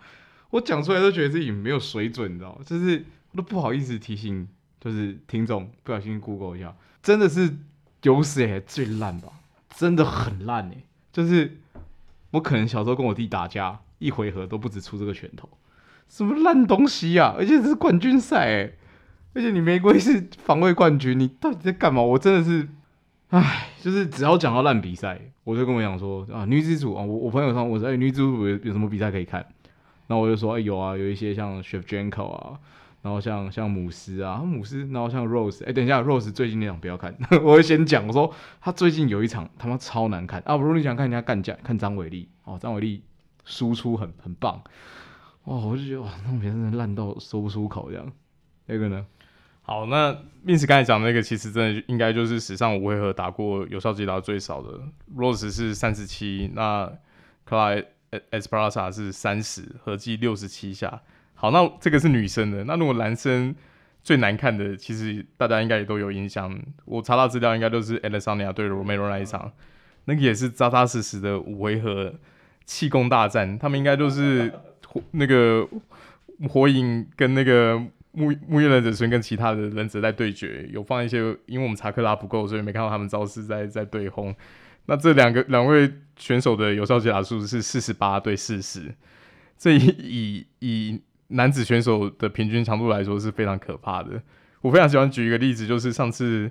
[SPEAKER 3] 我讲出来都觉得自己没有水准，你知道？就是我都不好意思提醒，就是听众不小心 Google 一下，真的是有史以来最烂吧？真的很烂哎！就是我可能小时候跟我弟打架，一回合都不止出这个拳头，什么烂东西啊！而且这是冠军赛哎，而且你玫瑰是防卫冠军，你到底在干嘛？我真的是，唉，就是只要讲到烂比赛，我就跟我讲说啊，女子组啊，我我朋友说，我说哎，女子组有有什么比赛可以看？然后我就说，哎、有啊，有一些像 Shevchenko 啊，然后像像姆斯啊，姆斯，然后像 Rose，哎、等一下，Rose 最近那场不要看，*laughs* 我会先讲，我说他最近有一场他妈超难看啊，不如你想看人家干架，看张伟丽，哦，张伟丽输出很很棒，哇，我就觉得哇，那种比赛烂到说不出口这样，那个呢？
[SPEAKER 2] 好，那 Vince 刚才讲那个其实真的应该就是史上五回合打过有效击打最少的，Rose 是三十七，那 Clyde Esparza 是三十，合计六十七下。好，那这个是女生的。那如果男生最难看的，其实大家应该也都有印象。我查到资料，应该都是 Adesanya 对 Romero 那一场，那个也是扎扎实实的五回合气功大战。他们应该都是火 *laughs* 那个火影跟那个木木叶忍者村跟其他的忍者在对决，有放一些，因为我们查克拉不够，所以没看到他们招式在在对轰。那这两个两位选手的有效击打数是四十八对四十，这以以以男子选手的平均强度来说是非常可怕的。我非常喜欢举一个例子，就是上次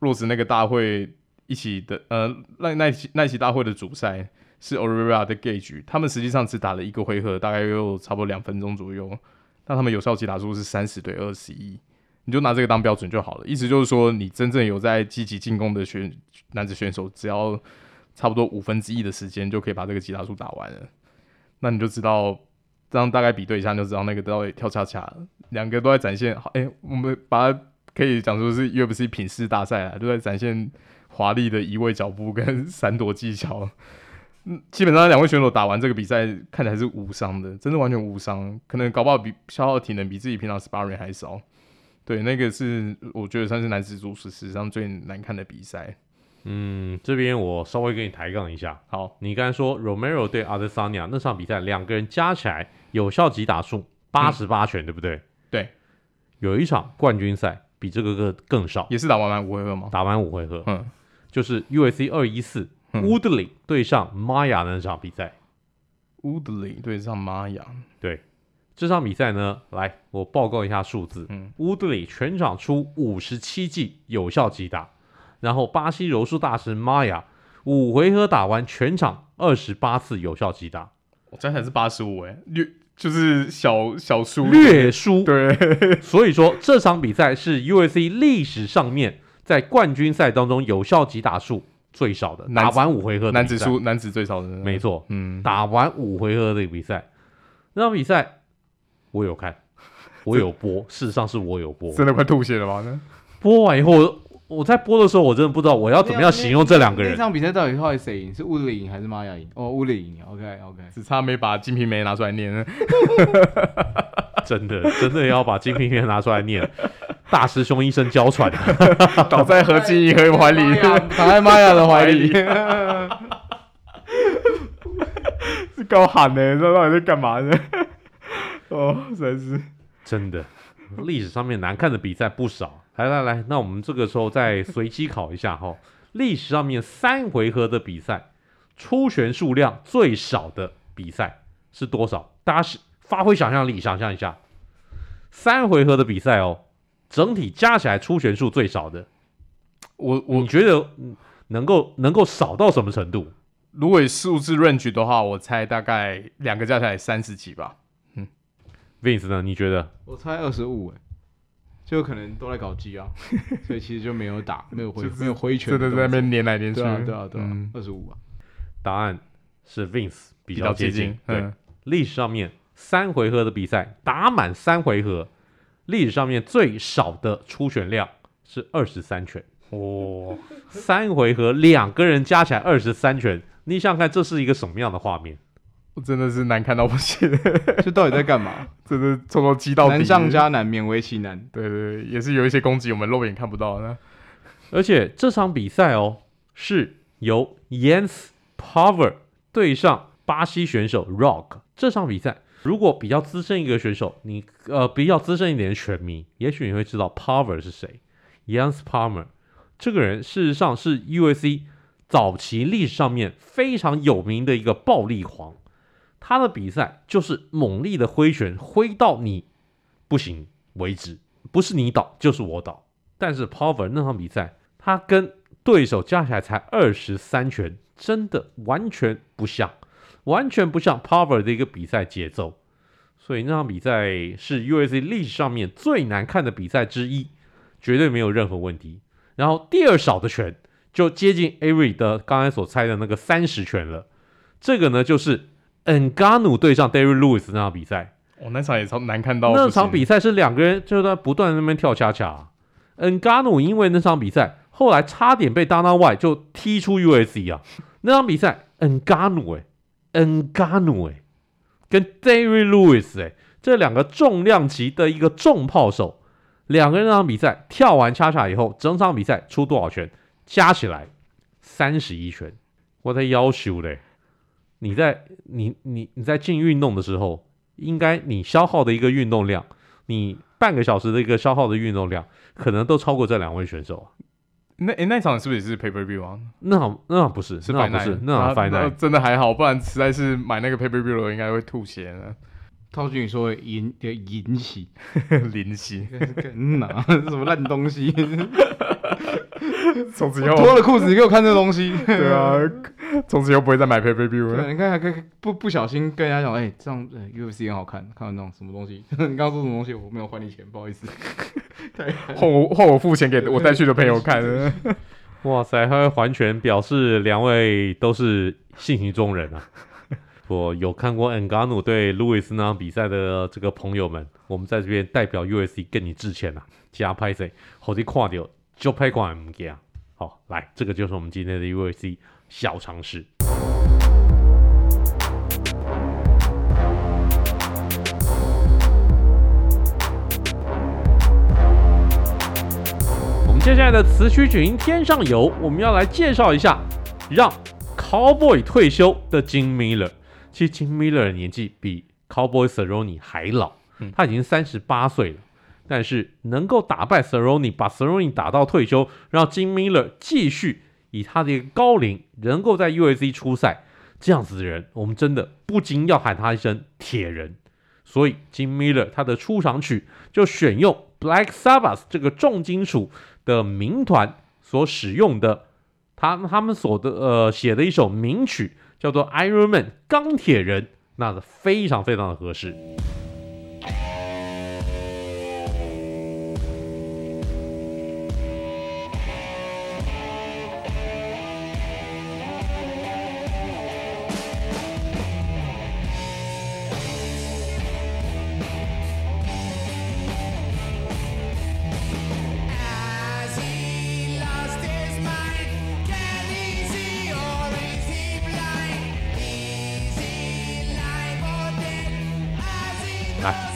[SPEAKER 2] 洛斯那个大会一起的呃那那期那期大会的主赛是 Oliveira 的 Gage，他们实际上只打了一个回合，大概有差不多两分钟左右，但他们有效击打数是三十对二十一。你就拿这个当标准就好了，意思就是说，你真正有在积极进攻的选男子选手，只要差不多五分之一的时间就可以把这个击打数打完了。那你就知道，这样大概比对一下，就知道那个到底跳恰恰，两个都在展现。哎、欸，我们把它可以讲说是 UFC 品势大赛啊，都在展现华丽的移位脚步跟闪躲技巧。嗯，基本上两位选手打完这个比赛，看起来是无伤的，真的完全无伤，可能搞不好比消耗体能比自己平常 sparring 还少。对，那个是我觉得算是男子组史上最难看的比赛。
[SPEAKER 1] 嗯，这边我稍微给你抬杠一下。
[SPEAKER 2] 好，
[SPEAKER 1] 你刚才说 Romero 对 Adesanya 那场比赛，两个人加起来有效击打数八十八拳，嗯，对不对？
[SPEAKER 2] 对。
[SPEAKER 1] 有一场冠军赛比这个更更少，
[SPEAKER 2] 也是打完满五回合吗？
[SPEAKER 1] 打完五回合，
[SPEAKER 2] 嗯，
[SPEAKER 1] 就是 UFC 二一四 Woodley 对上 Maya 的那场比赛。
[SPEAKER 2] Woodley 对上 Maya，
[SPEAKER 1] 对。这场比赛呢，来我报告一下数字。
[SPEAKER 2] 嗯
[SPEAKER 1] ，Woodley 全场出五十七记有效击打，然后巴西柔术大师 Maya 五回合打完全场二十八次有效击打，
[SPEAKER 2] 我这才是八十五，哎，略就是小小输
[SPEAKER 1] 略输。
[SPEAKER 2] 对，*laughs*
[SPEAKER 1] 所以说这场比赛是 U S C 历史上面在冠军赛当中有效击打数最少的，打完五回合的
[SPEAKER 2] 男子输男子最少的，
[SPEAKER 1] 没错，
[SPEAKER 2] 嗯，
[SPEAKER 1] 打完五回合的比赛，那场比赛。我有看，我有播，*laughs* 事实上是我有播，
[SPEAKER 2] 真的快吐血了吗？
[SPEAKER 1] 播完以后，我在播的时候，我真的不知道我要怎么样形容这两个人。
[SPEAKER 3] 那场比赛到底后来谁赢？是乌德里赢还是玛雅赢？哦，乌德里赢。OK OK，
[SPEAKER 2] 只差没把金瓶梅拿出来念。
[SPEAKER 1] 真的真的要把金瓶梅拿出来念，大师兄一声娇喘，
[SPEAKER 2] 倒在何金怡和怀里，
[SPEAKER 3] 躺在玛雅的怀里，
[SPEAKER 2] 是高喊呢，这到底在干嘛呢？哦，真是
[SPEAKER 1] 真的，历史上面难看的比赛不少。来来来，那我们这个时候再随机考一下哈，*laughs* 历史上面三回合的比赛出拳数量最少的比赛是多少？大家是发挥想象力，想象一下，三回合的比赛哦，整体加起来出拳数最少的，
[SPEAKER 2] 我我
[SPEAKER 1] 你觉得能够能够少到什么程度？
[SPEAKER 2] 如果以数字 range 的话，我猜大概两个加起来三十几吧。
[SPEAKER 1] 嗯 Vince 呢？你觉得？
[SPEAKER 3] 我猜二十五，哎，就可能都在搞基啊，*laughs* 所以其实就没有打，没有挥，没有挥拳，
[SPEAKER 2] 对对在那边黏来黏去。
[SPEAKER 3] 对啊，对啊，对啊，二十五啊。
[SPEAKER 1] 答案是 Vince 比较接近。对，历、嗯、史上面三回合的比赛打满三回合，历史上面最少的出拳量是二十三拳。哦，三回合两个人加起来二十三拳，你想想看，这是一个什么样的画面？
[SPEAKER 2] 我真的是难看到不行，*laughs*
[SPEAKER 3] 这到底在干嘛？*laughs*
[SPEAKER 2] 真的从头击到底，
[SPEAKER 3] 难上加难，勉为其难。
[SPEAKER 2] 对对对，也是有一些攻击我们肉眼看不到的。
[SPEAKER 1] 而且这场比赛哦，是由 Yens Pavler 对上巴西选手 Rock。这场比赛，如果比较资深一个选手，你呃比较资深一点的拳迷，也许你会知道 Pavler 是谁。Yens Pavler 这个人，事实上是 UFC 早期历史上面非常有名的一个暴力狂。他的比赛就是猛力的挥拳，挥到你不行为止，不是你倒就是我倒。但是 Power 那场比赛，他跟对手加起来才二十三拳，真的完全不像，完全不像 Power 的一个比赛节奏。所以那场比赛是 UFC 历史上面最难看的比赛之一，绝对没有任何问题。然后第二少的拳就接近 Avery 的刚才所猜的那个三十拳了，这个呢就是。Ngannou 对上 Derrick Lewis 那场比赛，
[SPEAKER 2] 哦，那场也超难看到。
[SPEAKER 1] 那场比赛是两个人就在不断那边跳恰恰。Ngannou 因为那场比赛后来差点被 Dana White 就踢出 USC 啊。那场比赛 Ngannou 哎，Ngannou 哎，跟 Derrick Lewis 哎，这两个重量级的一个重炮手，两个人那场比赛跳完恰恰以后，整场比赛出多少拳？加起来三十一拳，我在要求嘞。你在你你你在进运动的时候，应该你消耗的一个运动量，你半个小时的一个消耗的运动量，可能都超过这两位选手。
[SPEAKER 2] 那诶，那场是不是也是 Pay Per View 啊？
[SPEAKER 1] 那场那场不是，是 Fight Night，不是那场 Night，
[SPEAKER 2] 真的还好，不然实在是买那个 Pay Per View 我应该会吐血了。
[SPEAKER 3] 套句你说引的引起 *laughs*
[SPEAKER 2] 林夕，
[SPEAKER 3] 嗯哪什么烂东西？*laughs*
[SPEAKER 2] 从此以后
[SPEAKER 3] 脱了裤子你给我看这东西，
[SPEAKER 2] 对啊。*laughs* 从此以后不会再买 pay per view 了。
[SPEAKER 3] 你看，还可以不不小心跟人家讲，哎、欸，这样 UFC 很好看，看完那种什么东西？*laughs* 你刚刚说什么东西？我没有还你钱，不好意思。*laughs*
[SPEAKER 2] 换我换我付钱给我带去的朋友看。
[SPEAKER 1] 哇塞，他会还拳，表示两位都是性情中人啊！*laughs* 我有看过 Ngannou 对路易斯那场比赛的这个朋友们，我们在这边代表 UFC 跟你致歉啊！加拍谁？好的看到就拍款唔给啊！好，来，这个就是我们今天的 UFC 小常识。我们接下来的词曲群天上有，我们要来介绍一下让 Cowboy 退休的 Jim Miller。其实 Jim Miller 的年纪比 Cowboy Cerrone 还老，他已经三十八岁了。但是能够打败 Cerrone，把 Cerrone 打到退休，让 Jim Miller 继续以他的一个高龄能够在 UFC 出赛，这样子的人，我们真的不禁要喊他一声铁人。所以 Jim Miller 他的出场曲就选用 Black Sabbath 这个重金属的民团所使用的，他他们所的呃写的一首名曲叫做 Iron Man 钢铁人，那非常非常的合适。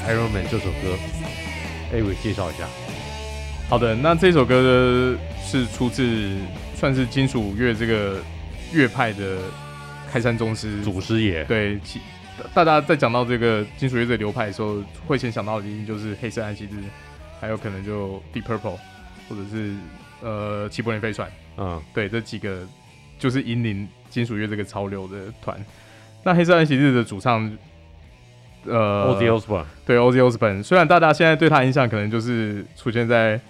[SPEAKER 1] Iron Man 这首歌，Avery 介绍一下。
[SPEAKER 2] 好的，那这首歌呢是出自算是金属乐这个乐派的开山宗师
[SPEAKER 1] 祖师爷。
[SPEAKER 2] 对，其大家在讲到这个金属乐这个流派的时候，会先想到的一定就是黑色安息日，还有可能就 Deep Purple，或者是呃齐柏林飞船。嗯，对，这几个就是引领金属乐这个潮流的团。那黑色安息日的主唱。呃
[SPEAKER 1] ，Ozzy Osbourne
[SPEAKER 2] 对，Ozzy Osbourne，虽然大家现在对他印象可能就是出现在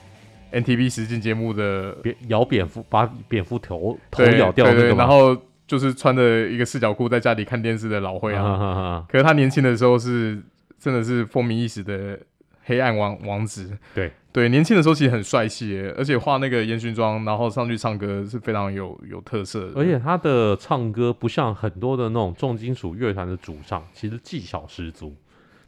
[SPEAKER 2] NTV 实境节目的
[SPEAKER 1] 蝙咬蝙蝠，把蝙蝠头头咬掉那个，
[SPEAKER 2] 然后就是穿着一个四角裤在家里看电视的老灰啊。啊啊啊可是他年轻的时候是真的是风靡一时的黑暗王王子。
[SPEAKER 1] 对。
[SPEAKER 2] 对，年轻的时候其实很帅气，而且画那个烟熏妆，然后上去唱歌是非常有有特色的。
[SPEAKER 1] 而且他的唱歌不像很多的那种重金属乐团的主唱，其实技巧十足。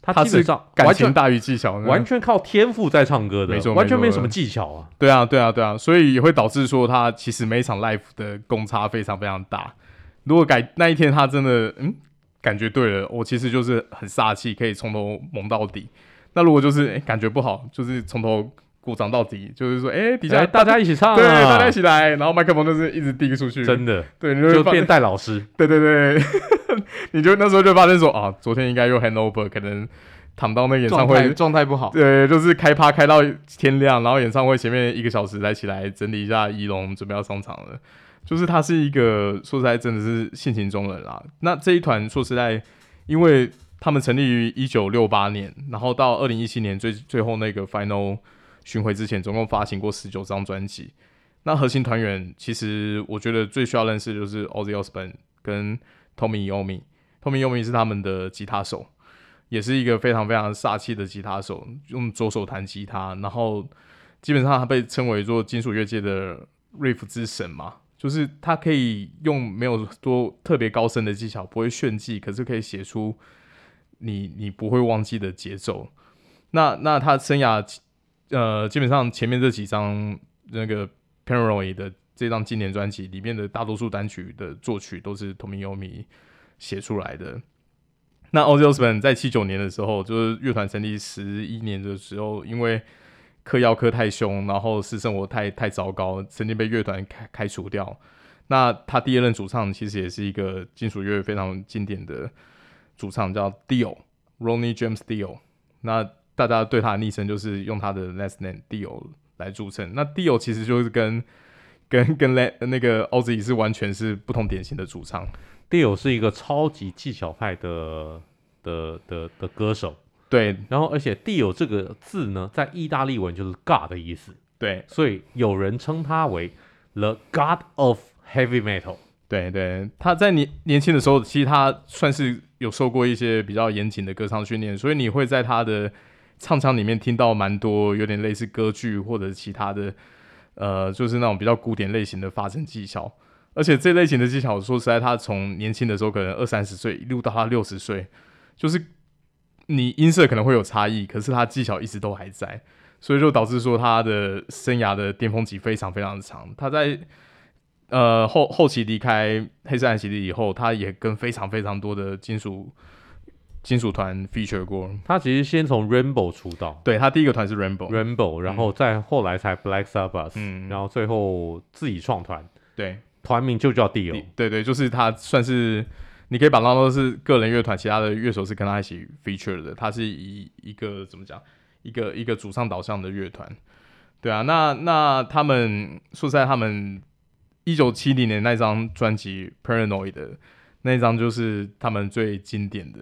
[SPEAKER 1] 他基本上
[SPEAKER 2] 感情大于技巧，
[SPEAKER 1] 完全靠天赋在唱歌的，没错，完全没什么技巧啊。
[SPEAKER 2] 对啊，对啊，对啊，所以也会导致说他其实每一场 live 的公差非常非常大。如果改那一天他真的嗯感觉对了，我其实就是很煞气，可以从头猛到底。那如果就是感觉不好，就是从头鼓掌到底，就是说哎、欸、底下
[SPEAKER 1] 大家一起唱、啊，
[SPEAKER 2] 对，大家一起来，然后麦克风就是一直递出去，
[SPEAKER 1] 真的，
[SPEAKER 2] 对，你
[SPEAKER 1] 就，就变戴老师，
[SPEAKER 2] 对对对，*laughs* 你就那时候就发现说啊，昨天应该又 hand over，可能躺到那演唱会
[SPEAKER 3] 状态不好，
[SPEAKER 2] 对，就是开趴开到天亮，然后演唱会前面一个小时才起来整理一下仪容，准备要上场了。就是他是一个说实在真的是性情中人啦。那这一团说实在，因为。他们成立于一九六八年，然后到二零一七年最最后那个 final 巡回之前，总共发行过十九张专辑。那核心团员其实我觉得最需要认识的就是 Ozzy Osbourne 跟 Tommy Iommi。Tommy Iommi 是他们的吉他手，也是一个非常非常煞气的吉他手，用左手弹吉他，然后基本上他被称为做金属乐界的 riff 之神嘛，就是他可以用没有多特别高深的技巧，不会炫技，可是可以写出。你你不会忘记的节奏，那那他生涯，呃，基本上前面这几张那个 Paranoid 的这张经典专辑里面的大多数单曲的作曲都是 Tommy Iommi 写出来的。那 Ozzy Osbourne 在七九年的时候，就是乐团成立十一年的时候，因为嗑药嗑太凶，然后私生活太太糟糕，曾经被乐团开开除掉。那他第二任主唱其实也是一个金属乐非常经典的。主唱叫 Dio，Ronnie James Dio，那大家对他的昵称就是用他的 last name Dio 来著称。那 Dio 其实就是跟跟跟那那个 Ozzy 是完全是不同典型的主唱。
[SPEAKER 1] Dio 是一个超级技巧派的的的的歌手，
[SPEAKER 2] 对。
[SPEAKER 1] 然后而且 Dio 这个字呢，在意大利文就是 God 的意思，
[SPEAKER 2] 对。
[SPEAKER 1] 所以有人称他为 The God of Heavy Metal。
[SPEAKER 2] 对对，他在年年轻的时候，其实他算是有受过一些比较严谨的歌唱训练，所以你会在他的唱腔里面听到蛮多有点类似歌剧或者其他的呃，就是那种比较古典类型的发声技巧。而且这类型的技巧，说实在，他从年轻的时候可能二三十岁，一路到他六十岁，就是你音色可能会有差异，可是他技巧一直都还在，所以就导致说他的生涯的巅峰期非常非常的长。他在呃后后期离开黑色安息日以后，他也跟非常非常多的金属金属团 feature 过。
[SPEAKER 1] 他其实先从 Rainbow 出道，
[SPEAKER 2] 对，他第一个团是 Rainbow，Rainbow，
[SPEAKER 1] 然后再后来才 Black Sabbath，
[SPEAKER 2] 嗯，
[SPEAKER 1] 然后最后自己创团，
[SPEAKER 2] 对。
[SPEAKER 1] 团名就叫 Dio，
[SPEAKER 2] 对对，就是他算是，你可以把它当做是个人乐团，其他的乐手是跟他一起 feature 的。他是一一个怎么讲，一个一个主唱导向的乐团。对啊，那那他们说实在，他们一九七零年那张专辑 Paranoid 的那张就是他们最经典的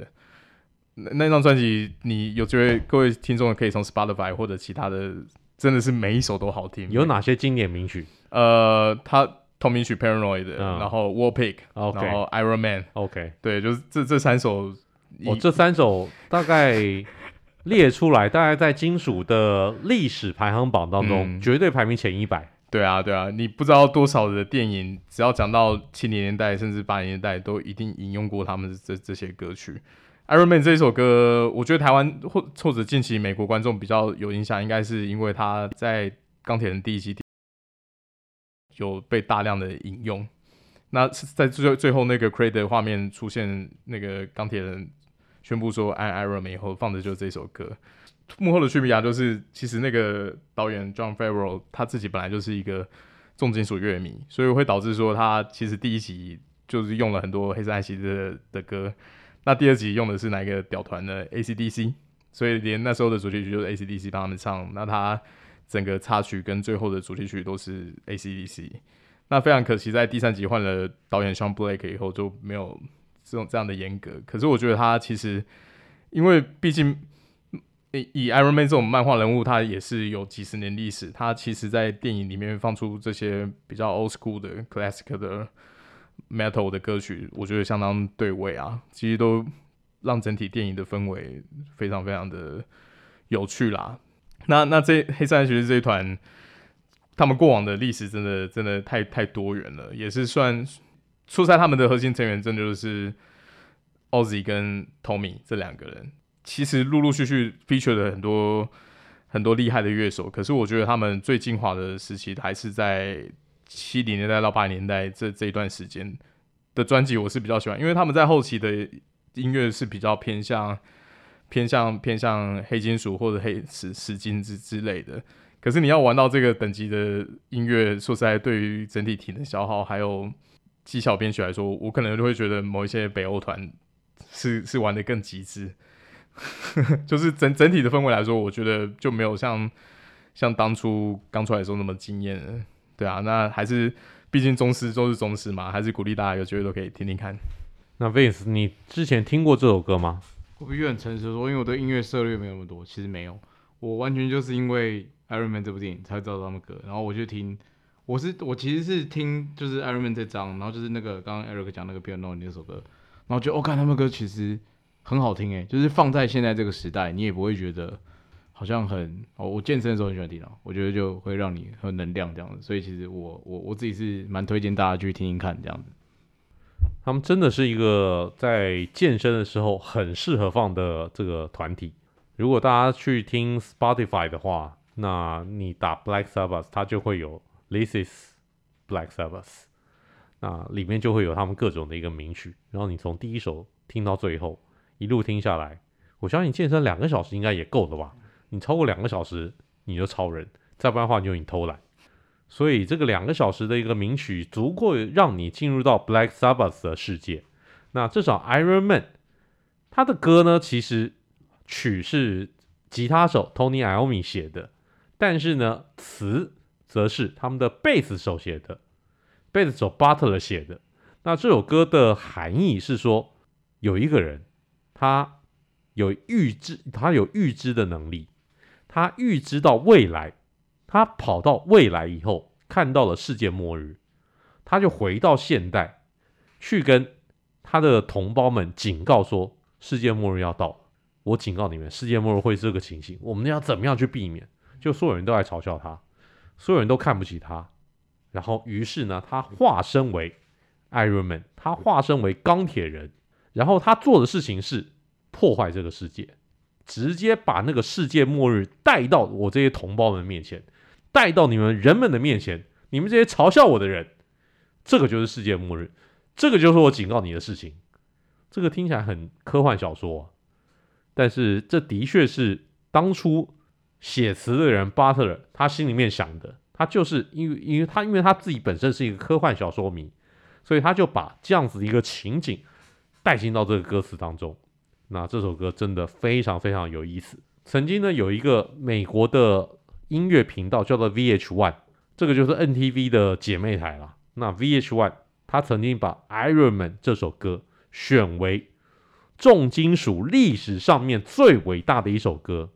[SPEAKER 2] 那那张专辑。你有机会，各位听众可以从 Spotify 或者其他的，真的是每一首都好听。
[SPEAKER 1] 有哪些经典名曲？
[SPEAKER 2] 呃，他。同名曲 Paranoid，、嗯、然后 War Pig，okay, 然后 Iron Man，OK，、对，就是这这三首，
[SPEAKER 1] 我、哦、这三首大概列出来，大概在金属的历史排行榜当中，嗯、绝对排名前一百。
[SPEAKER 2] 对啊，对啊，你不知道多少的电影，只要讲到七零年代甚至八零年代，都一定引用过他们这这些歌曲。Iron Man 这一首歌，我觉得台湾或或者近期美国观众比较有印象，应该是因为他在钢铁人第一集。有被大量的引用，那在最最后那个 credit 的画面出现，那个钢铁人宣布说 “I Iron Man” 以后放的就是这首歌。幕后的区别啊，就是其实那个导演 John Favreau 他自己本来就是一个重金属乐迷，所以会导致说他其实第一集就是用了很多黑色爱奇的的歌，那第二集用的是哪一个屌团呢？AC/DC，所以连那时候的主题曲就是 AC/DC 帮他们唱，那他。整个插曲跟最后的主题曲都是 AC/DC，那非常可惜，在第三集换了导演 Shane Black 以后就没有这种这样的严格。可是我觉得他其实，因为毕竟以以 Iron Man 这种漫画人物，他也是有几十年历史，他其实在电影里面放出这些比较 old school 的 classic 的 metal 的歌曲，我觉得相当对味啊，其实都让整体电影的氛围非常非常的有趣啦。那那这黑山学士这一团，他们过往的历史真的真的太太多元了，也是算出赛他们的核心成员，真的就是 Ozzy 跟 Tommy 这两个人。其实陆陆续续 feature 了很多很多厉害的乐手，可是我觉得他们最精华的时期还是在七零年代到八零年代这这一段时间的专辑，我是比较喜欢，因为他们在后期的音乐是比较偏向。偏向偏向黑金属或者黑石石金之之类的，可是你要玩到这个等级的音乐，说实在，对于整体体能消耗还有技巧编曲来说，我可能就会觉得某一些北欧团是是玩的更极致，*laughs* 就是整整体的氛围来说，我觉得就没有像像当初刚出来的时候那么惊艳了。对啊，那还是毕竟宗师都是宗师嘛，还是鼓励大家有机会都可以听听看。
[SPEAKER 1] 那 Vince，你之前听过这首歌吗？
[SPEAKER 3] 我必须很诚实说，因为我对音乐涉猎没有那么多，其实没有，我完全就是因为《Iron Man》这部电影才会知道他们歌，然后我就听，我是我其实是听就是《Iron Man》这张，然后就是那个刚刚 Eric 讲那个《Paranoid》那首歌，然后就我看、哦、他们歌其实很好听诶，就是放在现在这个时代，你也不会觉得好像很哦，我健身的时候很喜欢听到，我觉得就会让你很能量这样子，所以其实我我我自己是蛮推荐大家去听听看这样子。
[SPEAKER 1] 他们真的是一个在健身的时候很适合放的这个团体。如果大家去听 Spotify 的话，那你打 Black Sabbath，它就会有 This is Black Sabbath，那里面就会有他们各种的一个名曲。然后你从第一首听到最后，一路听下来，我相信健身两个小时应该也够了吧？你超过两个小时，你就超人；再不然的话，你就你偷懒。所以这个两个小时的一个名曲，足够让你进入到 Black Sabbath 的世界。那至少 Iron Man，他的歌呢，其实曲是吉他手 Tony Iommi 写的，但是呢，词则是他们的贝斯手写的，贝斯手 Butler 写的。那这首歌的含义是说，有一个人，他有预知，他有预知的能力，他预知到未来。他跑到未来以后，看到了世界末日，他就回到现代，去跟他的同胞们警告说：世界末日要到了。我警告你们，世界末日会是这个情形，我们要怎么样去避免？就所有人都在嘲笑他。所有人都看不起他。然后，于是呢，他化身为 Iron Man，他化身为钢铁人。然后他做的事情是破坏这个世界，直接把那个世界末日带到我这些同胞们面前，带到你们人们的面前。你们这些嘲笑我的人，这个就是世界末日，这个就是我警告你的事情。这个听起来很科幻小说，但是这的确是当初写词的人巴特勒他心里面想的。他就是因为，因为他因为他自己本身是一个科幻小说迷，所以他就把这样子一个情景带进到这个歌词当中。那这首歌真的非常非常有意思。曾经呢，有一个美国的音乐频道叫做 VH1，这个就是 NTV 的姐妹台啦。那 VH1 他曾经把 Iron Man 这首歌选为重金属历史上面最伟大的一首歌，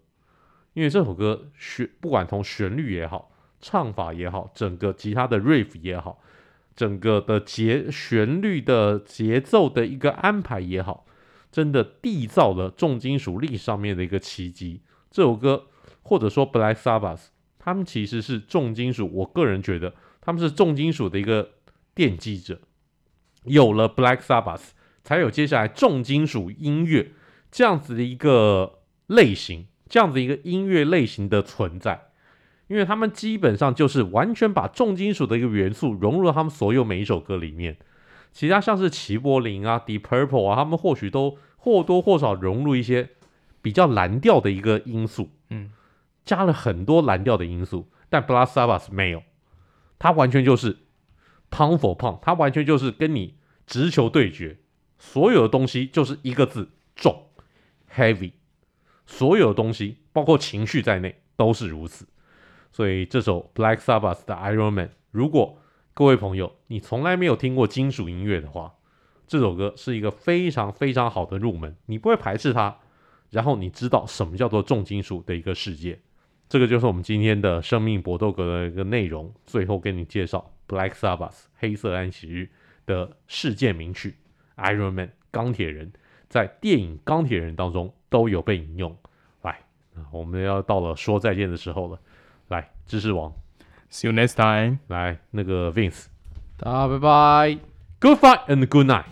[SPEAKER 1] 因为这首歌旋不管从旋律也好。唱法也好，整个吉他的 riff 也好，整个的节旋律的节奏的一个安排也好，真的缔造了重金属历史上面的一个奇迹。这首歌或者说 Black Sabbath，他们其实是重金属，我个人觉得他们是重金属的一个奠基者。有了 Black Sabbath，才有接下来重金属音乐这样子的一个类型，这样子一个音乐类型的存在。因为他们基本上就是完全把重金属的一个元素融入了他们所有每一首歌里面，其他像是齐柏林啊、Deep Purple 啊，他们或许都或多或少融入一些比较蓝调的一个因素，嗯，加了很多蓝调的因素，但 Sabbath 没有，它完全就是 Pound for Pound，它完全就是跟你直球对决，所有的东西就是一个字重，Heavy，所有的东西包括情绪在内都是如此。所以这首 Black Sabbath 的 Iron Man，如果各位朋友你从来没有听过金属音乐的话，这首歌是一个非常非常好的入门，你不会排斥它，然后你知道什么叫做重金属的一个世界。这个就是我们今天的生命搏斗格的一个内容。最后跟你介绍 Black Sabbath 黑色安息日的世界名曲 Iron Man 钢铁人，在电影钢铁人当中都有被引用。来，我们要到了说再见的时候了。来，知识王，
[SPEAKER 2] See you next time。
[SPEAKER 1] 来，那个 Vince，
[SPEAKER 3] 大家拜拜，
[SPEAKER 1] Good fight and good night。